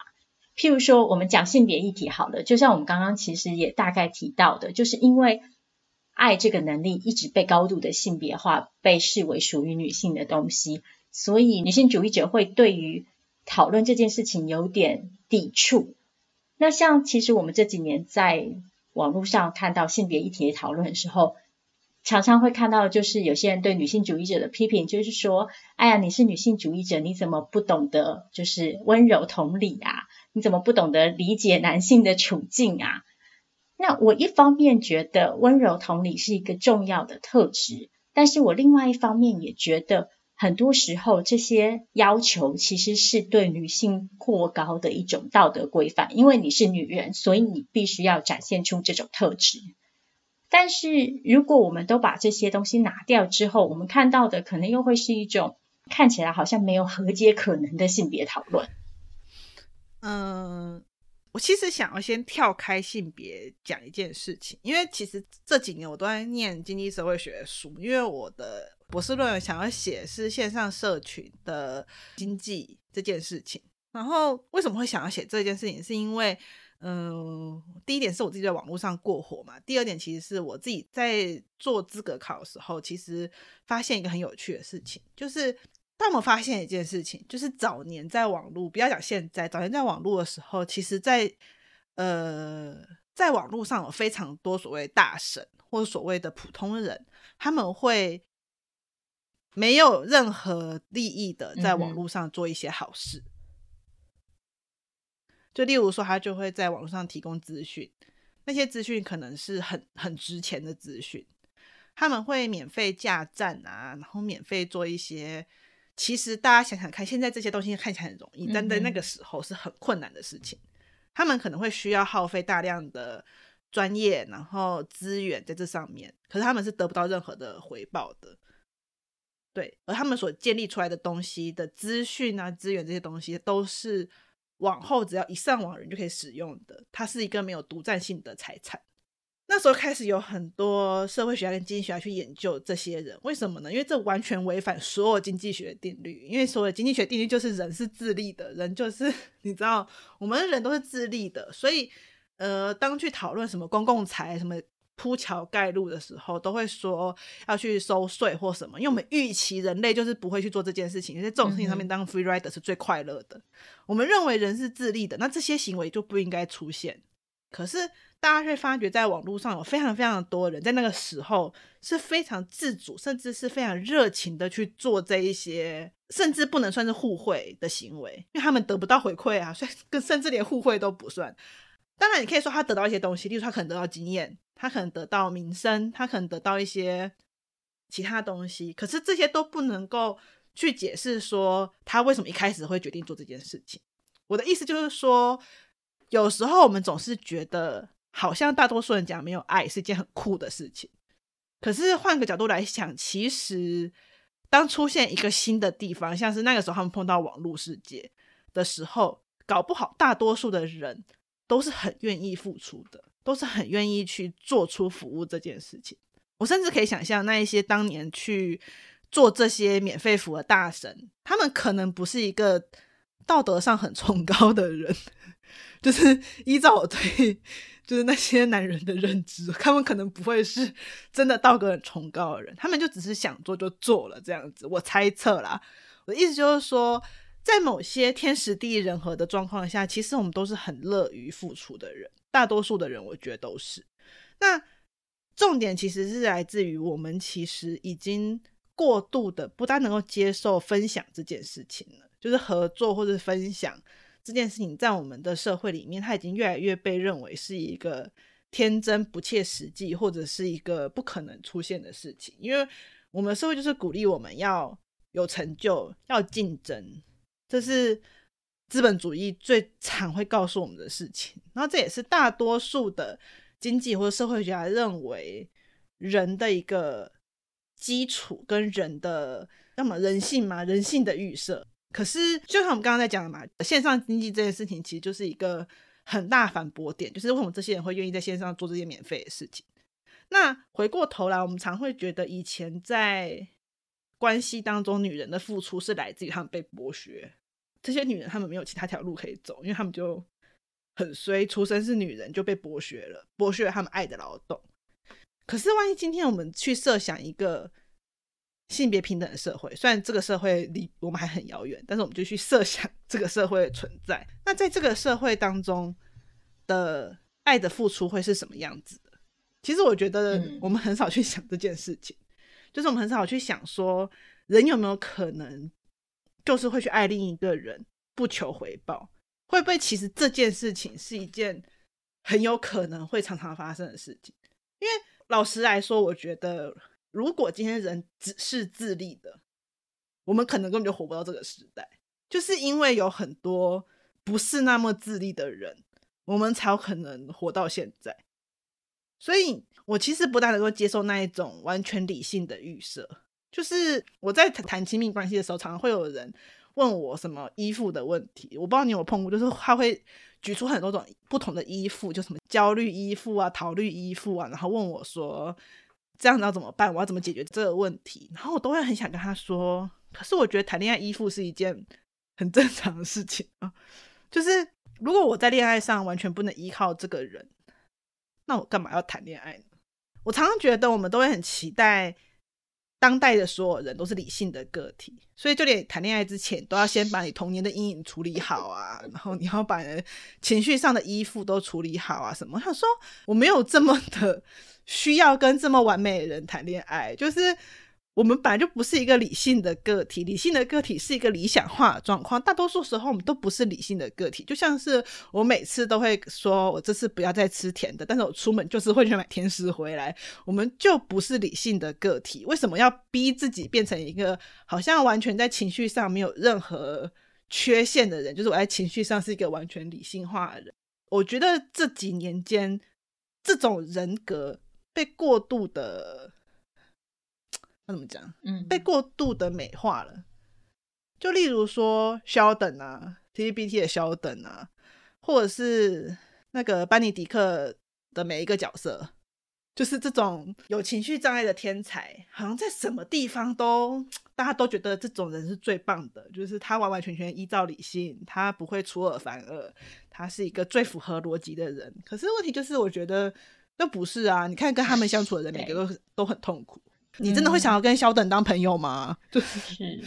譬如说，我们讲性别议题好了，就像我们刚刚其实也大概提到的，就是因为爱这个能力一直被高度的性别化，被视为属于女性的东西，所以女性主义者会对于讨论这件事情有点抵触。那像其实我们这几年在网络上看到性别议题的讨论的时候，常常会看到，就是有些人对女性主义者的批评，就是说，哎呀，你是女性主义者，你怎么不懂得就是温柔同理啊？你怎么不懂得理解男性的处境啊？那我一方面觉得温柔同理是一个重要的特质，但是我另外一方面也觉得，很多时候这些要求其实是对女性过高的一种道德规范，因为你是女人，所以你必须要展现出这种特质。但是，如果我们都把这些东西拿掉之后，我们看到的可能又会是一种看起来好像没有和解可能的性别讨论。嗯，我其实想要先跳开性别讲一件事情，因为其实这几年我都在念经济社会学的书，因为我的博士论文想要写是线上社群的经济这件事情。然后为什么会想要写这件事情，是因为嗯，第一点是我自己在网络上过火嘛，第二点其实是我自己在做资格考的时候，其实发现一个很有趣的事情，就是。但我发现一件事情，就是早年在网络，不要讲现在，早年在网络的时候，其实在，在呃，在网络上有非常多所谓大神或者所谓的普通人，他们会没有任何利益的在网络上做一些好事。嗯、就例如说，他就会在网络上提供资讯，那些资讯可能是很很值钱的资讯，他们会免费架站啊，然后免费做一些。其实大家想想看，现在这些东西看起来很容易，但在那个时候是很困难的事情。他们可能会需要耗费大量的专业，然后资源在这上面，可是他们是得不到任何的回报的。对，而他们所建立出来的东西的资讯啊、资源这些东西，都是往后只要一上网人就可以使用的，它是一个没有独占性的财产。那时候开始有很多社会学家跟经济学家去研究这些人，为什么呢？因为这完全违反所有经济学的定律。因为所有经济学定律就是人是自利的，人就是 你知道，我们人都是自利的。所以，呃，当去讨论什么公共财、什么铺桥盖路的时候，都会说要去收税或什么，因为我们预期人类就是不会去做这件事情。因为在这种事情上面，当 free rider 是最快乐的。我们认为人是自利的，那这些行为就不应该出现。可是。大家会发觉，在网络上有非常非常多人，在那个时候是非常自主，甚至是非常热情的去做这一些，甚至不能算是互惠的行为，因为他们得不到回馈啊，所以 跟甚至连互惠都不算。当然，你可以说他得到一些东西，例如他可能得到经验，他可能得到名声，他可能得到一些其他东西，可是这些都不能够去解释说他为什么一开始会决定做这件事情。我的意思就是说，有时候我们总是觉得。好像大多数人讲没有爱是一件很酷的事情，可是换个角度来想，其实当出现一个新的地方，像是那个时候他们碰到网络世界的时候，搞不好大多数的人都是很愿意付出的，都是很愿意去做出服务这件事情。我甚至可以想象，那一些当年去做这些免费服务的大神，他们可能不是一个道德上很崇高的人，就是依照我对。就是那些男人的认知，他们可能不会是真的道德很崇高的人，他们就只是想做就做了这样子。我猜测啦，我的意思就是说，在某些天时地利人和的状况下，其实我们都是很乐于付出的人。大多数的人，我觉得都是。那重点其实是来自于我们其实已经过度的不单能够接受分享这件事情了，就是合作或者分享。这件事情在我们的社会里面，它已经越来越被认为是一个天真、不切实际，或者是一个不可能出现的事情。因为我们社会就是鼓励我们要有成就、要竞争，这是资本主义最常会告诉我们的事情。然后这也是大多数的经济或者社会学家认为人的一个基础，跟人的那么人性嘛，人性的预设。可是，就像我们刚刚在讲的嘛，线上经济这件事情其实就是一个很大反驳点，就是为什么这些人会愿意在线上做这些免费的事情？那回过头来，我们常会觉得以前在关系当中，女人的付出是来自于她们被剥削，这些女人她们没有其他条路可以走，因为她们就很衰，出生是女人就被剥削了，剥削了她们爱的劳动。可是，万一今天我们去设想一个。性别平等的社会，虽然这个社会离我们还很遥远，但是我们就去设想 这个社会的存在。那在这个社会当中的爱的付出会是什么样子的？其实我觉得我们很少去想这件事情，嗯、就是我们很少去想说，人有没有可能就是会去爱另一个人不求回报？会不会其实这件事情是一件很有可能会常常发生的事情？因为老实来说，我觉得。如果今天人只是自利的，我们可能根本就活不到这个时代。就是因为有很多不是那么自利的人，我们才有可能活到现在。所以我其实不大能够接受那一种完全理性的预设，就是我在谈谈亲密关系的时候，常常会有人问我什么依附的问题，我不知道你有碰过，就是他会举出很多种不同的依附，就什么焦虑依附啊、逃避依附啊，然后问我说这样子要怎么办？我要怎么解决这个问题？然后我都会很想跟他说，可是我觉得谈恋爱依附是一件很正常的事情啊，就是如果我在恋爱上完全不能依靠这个人，那我干嘛要谈恋爱呢？我常常觉得我们都会很期待。当代的所有人都是理性的个体，所以就连谈恋爱之前都要先把你童年的阴影处理好啊，然后你要把情绪上的依附都处理好啊，什么？他说我没有这么的需要跟这么完美的人谈恋爱，就是。我们本来就不是一个理性的个体，理性的个体是一个理想化的状况。大多数时候，我们都不是理性的个体。就像是我每次都会说，我这次不要再吃甜的，但是我出门就是会去买甜食回来。我们就不是理性的个体，为什么要逼自己变成一个好像完全在情绪上没有任何缺陷的人？就是我在情绪上是一个完全理性化的人。我觉得这几年间，这种人格被过度的。怎么讲？嗯，被过度的美化了。就例如说，Sheldon 啊，TVBT 的 Sheldon 啊，或者是那个班尼迪克的每一个角色，就是这种有情绪障碍的天才，好像在什么地方都大家都觉得这种人是最棒的，就是他完完全全依照理性，他不会出尔反尔，他是一个最符合逻辑的人。可是问题就是，我觉得那不是啊。你看跟他们相处的人，每个都都很痛苦。你真的会想要跟肖等当朋友吗？就、是，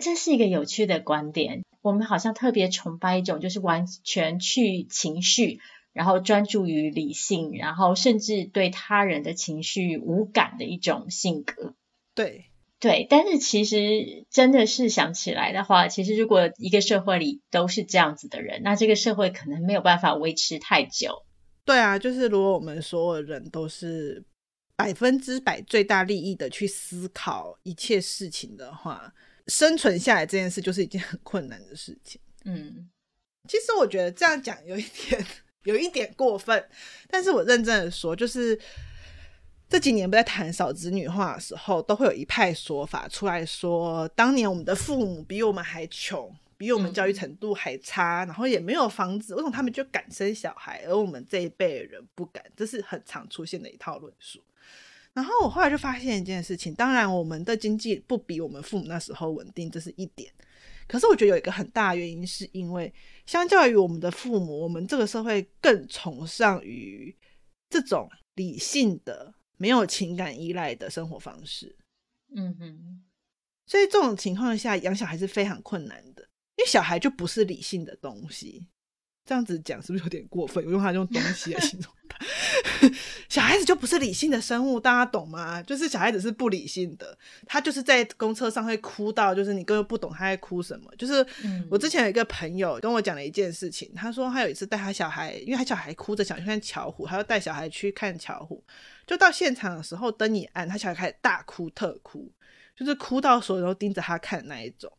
这是一个有趣的观点。我们好像特别崇拜一种，就是完全去情绪，然后专注于理性，然后甚至对他人的情绪无感的一种性格。对，对。但是其实真的是想起来的话，其实如果一个社会里都是这样子的人，那这个社会可能没有办法维持太久。对啊，就是如果我们所有人都是。百分之百最大利益的去思考一切事情的话，生存下来这件事就是一件很困难的事情。嗯，其实我觉得这样讲有一点 有一点过分，但是我认真的说，就是这几年不在谈少子女化的时候，都会有一派说法出来说，当年我们的父母比我们还穷，比我们教育程度还差，然后也没有房子，为什么他们就敢生小孩，而我们这一辈人不敢？这是很常出现的一套论述。然后我后来就发现一件事情，当然我们的经济不比我们父母那时候稳定，这是一点。可是我觉得有一个很大的原因，是因为相较于我们的父母，我们这个社会更崇尚于这种理性的、没有情感依赖的生活方式。嗯哼。所以这种情况下，养小孩是非常困难的，因为小孩就不是理性的东西。这样子讲是不是有点过分？我用他用东西来形容他，小孩子就不是理性的生物，大家懂吗？就是小孩子是不理性的，他就是在公车上会哭到，就是你根本不懂他在哭什么。就是我之前有一个朋友跟我讲了一件事情，他说他有一次带他小孩，因为他小孩哭着想去看巧虎，他要带小孩去看巧虎，就到现场的时候灯一暗，他小孩开始大哭特哭，就是哭到所有人都盯着他看的那一种，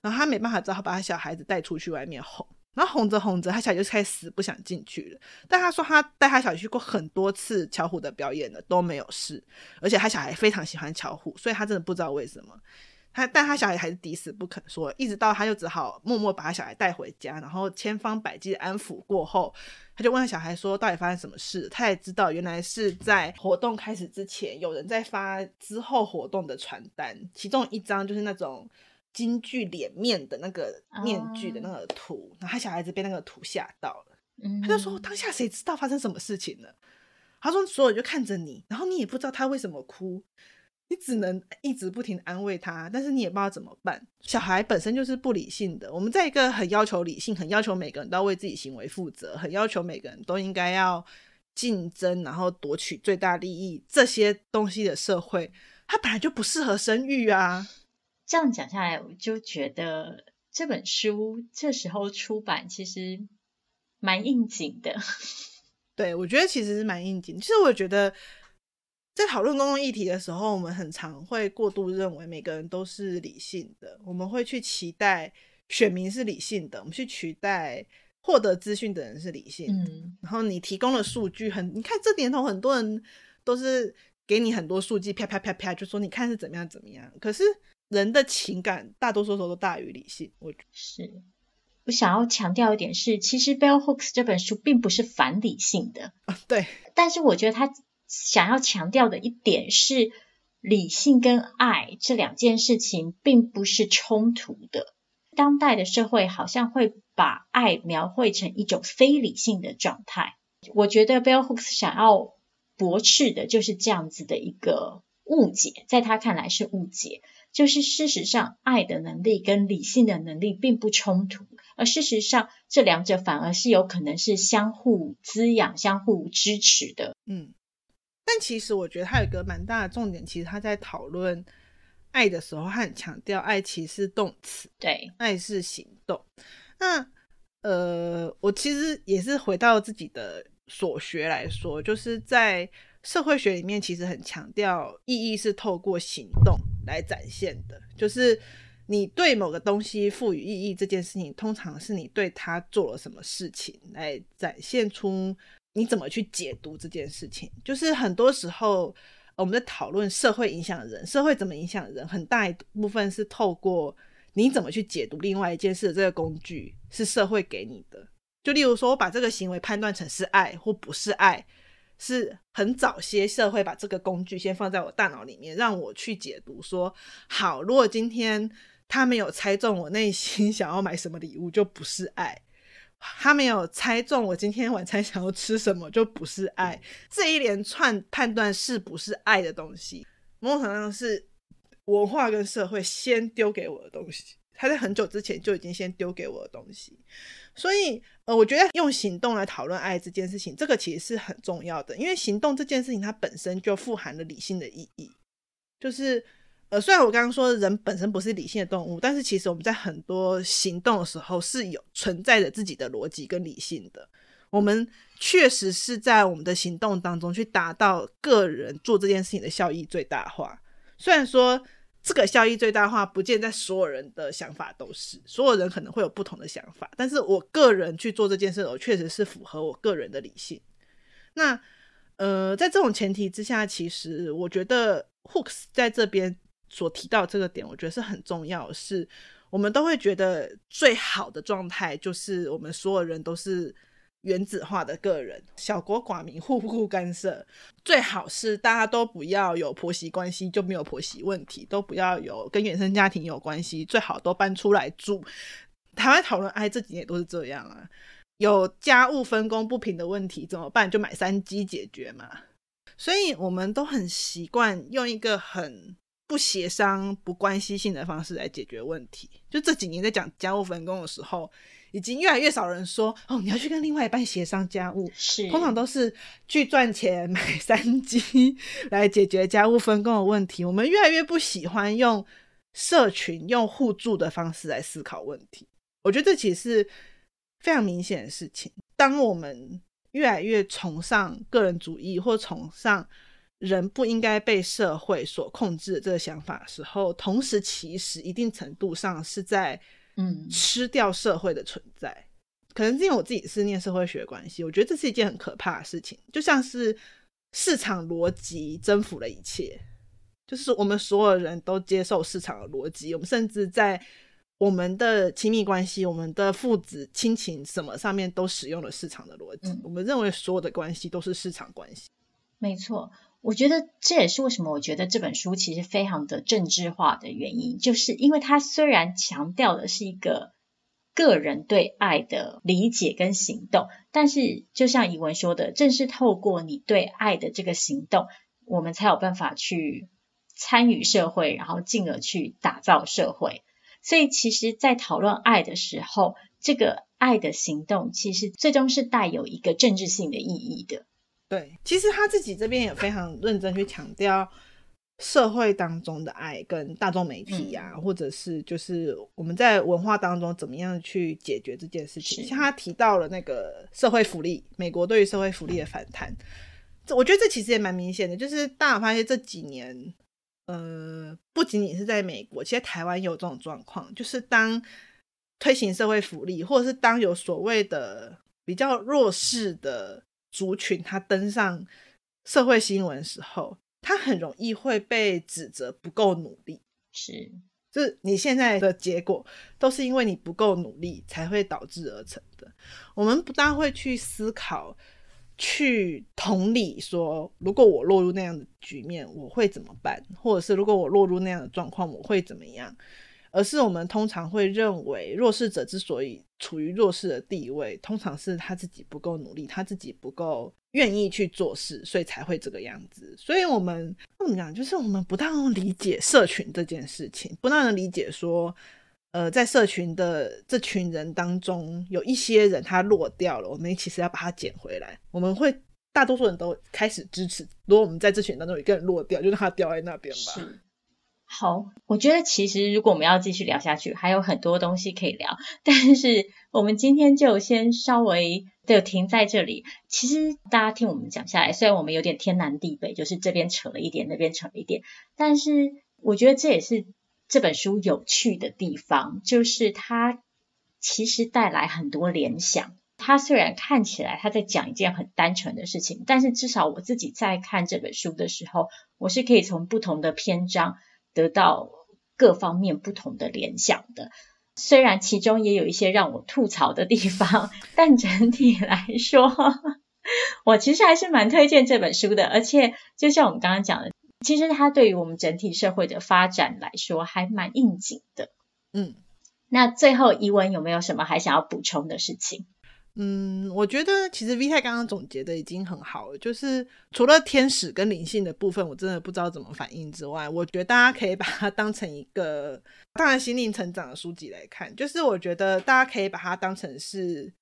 然后他没办法，只好把他小孩子带出去外面哄。然后哄着哄着，他小孩就开始死不想进去了。但他说他带他小孩去过很多次巧虎的表演了，都没有事。而且他小孩非常喜欢巧虎，所以他真的不知道为什么。他但他小孩还是抵死不肯说，一直到他就只好默默把他小孩带回家，然后千方百计的安抚过后，他就问他小孩说到底发生什么事。他也知道原来是在活动开始之前，有人在发之后活动的传单，其中一张就是那种。京剧脸面的那个面具的那个图，oh. 然后他小孩子被那个图吓到了，mm hmm. 他就说当下谁知道发生什么事情了？他说所有人就看着你，然后你也不知道他为什么哭，你只能一直不停安慰他，但是你也不知道怎么办。小孩本身就是不理性的，我们在一个很要求理性、很要求每个人都要为自己行为负责、很要求每个人都应该要竞争，然后夺取最大利益这些东西的社会，他本来就不适合生育啊。这样讲下来，我就觉得这本书这时候出版其实蛮应景的。对，我觉得其实是蛮应景。其实我觉得在讨论公共议题的时候，我们很常会过度认为每个人都是理性的，我们会去期待选民是理性的，我们去期待获得资讯的人是理性的。嗯，然后你提供的数据很，你看这年头很多人都是。给你很多数据，啪啪啪啪，就说你看是怎么样怎么样。可是人的情感大多数时候都大于理性，我觉得是。我想要强调一点是，其实 Bell Hooks 这本书并不是反理性的，对。但是我觉得他想要强调的一点是，理性跟爱这两件事情并不是冲突的。当代的社会好像会把爱描绘成一种非理性的状态。我觉得 Bell Hooks 想要驳斥的就是这样子的一个误解，在他看来是误解。就是事实上，爱的能力跟理性的能力并不冲突，而事实上，这两者反而是有可能是相互滋养、相互支持的。嗯，但其实我觉得他有一个蛮大的重点，其实他在讨论爱的时候，他很强调爱其实是动词，对，爱是行动。那呃，我其实也是回到自己的所学来说，就是在。社会学里面其实很强调意义是透过行动来展现的，就是你对某个东西赋予意义这件事情，通常是你对它做了什么事情来展现出你怎么去解读这件事情。就是很多时候我们在讨论社会影响人，社会怎么影响人，很大一部分是透过你怎么去解读另外一件事的这个工具是社会给你的。就例如说，我把这个行为判断成是爱或不是爱。是很早些社会把这个工具先放在我大脑里面，让我去解读说，好，如果今天他没有猜中我内心想要买什么礼物，就不是爱；他没有猜中我今天晚餐想要吃什么，就不是爱。这一连串判断是不是爱的东西，某种程度上是文化跟社会先丢给我的东西。他在很久之前就已经先丢给我的东西，所以呃，我觉得用行动来讨论爱这件事情，这个其实是很重要的，因为行动这件事情它本身就富含了理性的意义。就是呃，虽然我刚刚说人本身不是理性的动物，但是其实我们在很多行动的时候是有存在着自己的逻辑跟理性的。我们确实是在我们的行动当中去达到个人做这件事情的效益最大化。虽然说。这个效益最大化，不见在所有人的想法都是，所有人可能会有不同的想法。但是我个人去做这件事，我确实是符合我个人的理性。那呃，在这种前提之下，其实我觉得 Hooks 在这边所提到这个点，我觉得是很重要，是我们都会觉得最好的状态就是我们所有人都是。原子化的个人，小国寡民，互不干涉。最好是大家都不要有婆媳关系，就没有婆媳问题；都不要有跟原生家庭有关系，最好都搬出来住。台湾讨论爱这几年都是这样啊。有家务分工不平的问题怎么办？就买三机解决嘛。所以我们都很习惯用一个很不协商、不关系性的方式来解决问题。就这几年在讲家务分工的时候。已经越来越少人说哦，你要去跟另外一半协商家务，是通常都是去赚钱买三机 来解决家务分工的问题。我们越来越不喜欢用社群、用互助的方式来思考问题。我觉得这其实是非常明显的事情。当我们越来越崇尚个人主义，或崇尚人不应该被社会所控制的这个想法的时候，同时其实一定程度上是在。嗯，吃掉社会的存在，可能是因为我自己是念社会学的关系，我觉得这是一件很可怕的事情，就像是市场逻辑征服了一切，就是我们所有人都接受市场的逻辑，我们甚至在我们的亲密关系、我们的父子亲情什么上面都使用了市场的逻辑，嗯，我们认为所有的关系都是市场关系。没错。我觉得这也是为什么我觉得这本书其实非常的政治化的原因，就是因为它虽然强调的是一个个人对爱的理解跟行动，但是就像怡文说的，正是透过你对爱的这个行动，我们才有办法去参与社会，然后进而去打造社会。所以其实，在讨论爱的时候，这个爱的行动其实最终是带有一个政治性的意义的。对，其实他自己这边也非常认真去强调社会当中的爱跟大众媒体呀、啊嗯，或者是就是我们在文化当中怎么样去解决这件事情。像他提到了那个社会福利，美国对于社会福利的反弹，这我觉得这其实也蛮明显的，就是大家发现这几年，呃，不仅仅是在美国，其实台湾也有这种状况，就是当推行社会福利，或者是当有所谓的比较弱势的。族群他登上社会新闻的时候，他很容易会被指责不够努力。是，就是你现在的结果都是因为你不够努力才会导致而成的。我们不大会去思考。去同理说，如果我落入那样的局面，我会怎么办？或者是如果我落入那样的状况，我会怎么样？而是我们通常会认为，弱势者之所以处于弱势的地位，通常是他自己不够努力，他自己不够愿意去做事，所以才会这个样子。所以我们怎么讲？就是我们不大能理解社群这件事情，不大能理解说。呃，在社群的这群人当中，有一些人他落掉了，我们其实要把他捡回来。我们会大多数人都开始支持，如果我们在这群当中有一个人落掉，就让他掉在那边吧。好，我觉得其实如果我们要继续聊下去，还有很多东西可以聊，但是我们今天就先稍微的停在这里。其实大家听我们讲下来，虽然我们有点天南地北，就是这边扯了一点，那边扯了一点，但是我觉得这也是。这本书有趣的地方，就是它其实带来很多联想。它虽然看起来它在讲一件很单纯的事情，但是至少我自己在看这本书的时候，我是可以从不同的篇章得到各方面不同的联想的。虽然其中也有一些让我吐槽的地方，但整体来说，我其实还是蛮推荐这本书的。而且就像我们刚刚讲的。其实它对于我们整体社会的发展来说还蛮应景的。嗯，那最后怡文有没有什么还想要补充的事情？嗯，我觉得其实 V 太刚刚总结的已经很好了，就是除了天使跟灵性的部分，我真的不知道怎么反应之外，我觉得大家可以把它当成一个当然心灵成长的书籍来看，就是我觉得大家可以把它当成是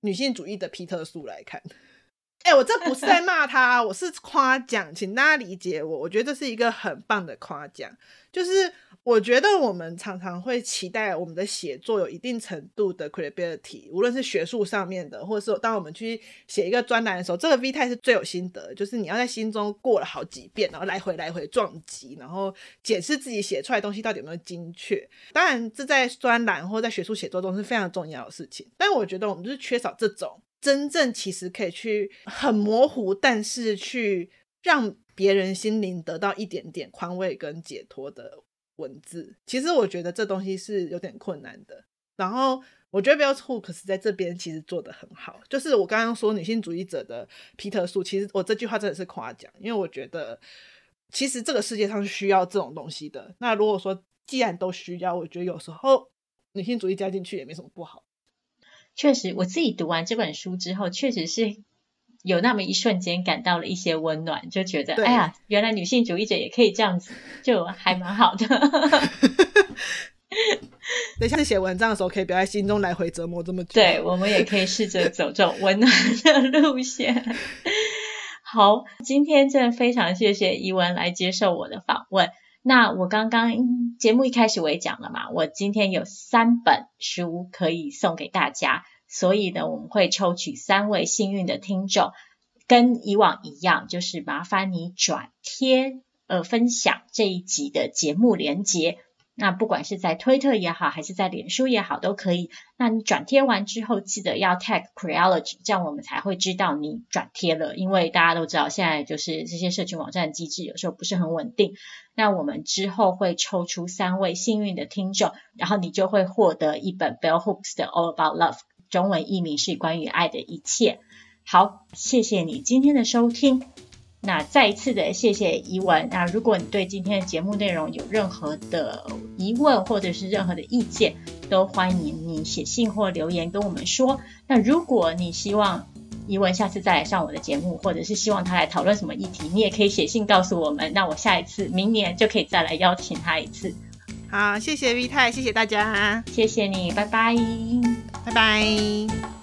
女性主义的皮特书来看。哎、我这不是在骂他，我是夸奖，请大家理解我。我觉得这是一个很棒的夸奖，就是我觉得我们常常会期待我们的写作有一定程度的 credibility，无论是学术上面的，或者是当我们去写一个专栏的时候，这个 V 太是最有心得，就是你要在心中过了好几遍，然后来回来回撞击，然后检视自己写出来的东西到底有没有精确。当然，这在专栏或在学术写作中是非常重要的事情，但我觉得我们就是缺少这种。真正其实可以去很模糊，但是去让别人心灵得到一点点宽慰跟解脱的文字，其实我觉得这东西是有点困难的。然后我觉得 Bell Hooks 在这边其实做得很好，就是我刚刚说女性主义者的皮特书，其实我这句话真的是夸奖，因为我觉得其实这个世界上是需要这种东西的。那如果说既然都需要，我觉得有时候女性主义加进去也没什么不好。确实，我自己读完这本书之后，确实是有那么一瞬间感到了一些温暖，就觉得，哎呀，原来女性主义者也可以这样子，就还蛮好的。等下次写文章的时候，可以不要在心中来回折磨这么久。对，我们也可以试着走这种温暖的路线。好，今天真的非常谢谢伊文来接受我的访问。那我刚刚节目一开始我也讲了嘛，我今天有三本书可以送给大家，所以呢，我们会抽取三位幸运的听众，跟以往一样，就是麻烦你转贴呃分享这一集的节目连结。那不管是在推特也好，还是在脸书也好，都可以。那你转贴完之后，记得要 tag Creology，这样我们才会知道你转贴了。因为大家都知道，现在就是这些社群网站机制有时候不是很稳定。那我们之后会抽出三位幸运的听众，然后你就会获得一本 Bell Hooks 的 All About Love，中文译名是关于爱的一切。好，谢谢你今天的收听。那再一次的谢谢怡文。那如果你对今天的节目内容有任何的疑问或者是任何的意见，都欢迎你写信或留言跟我们说。那如果你希望怡文下次再来上我的节目，或者是希望他来讨论什么议题，你也可以写信告诉我们。那我下一次明年就可以再来邀请他一次。好，谢谢 V 太，谢谢大家，谢谢你，拜拜，拜拜。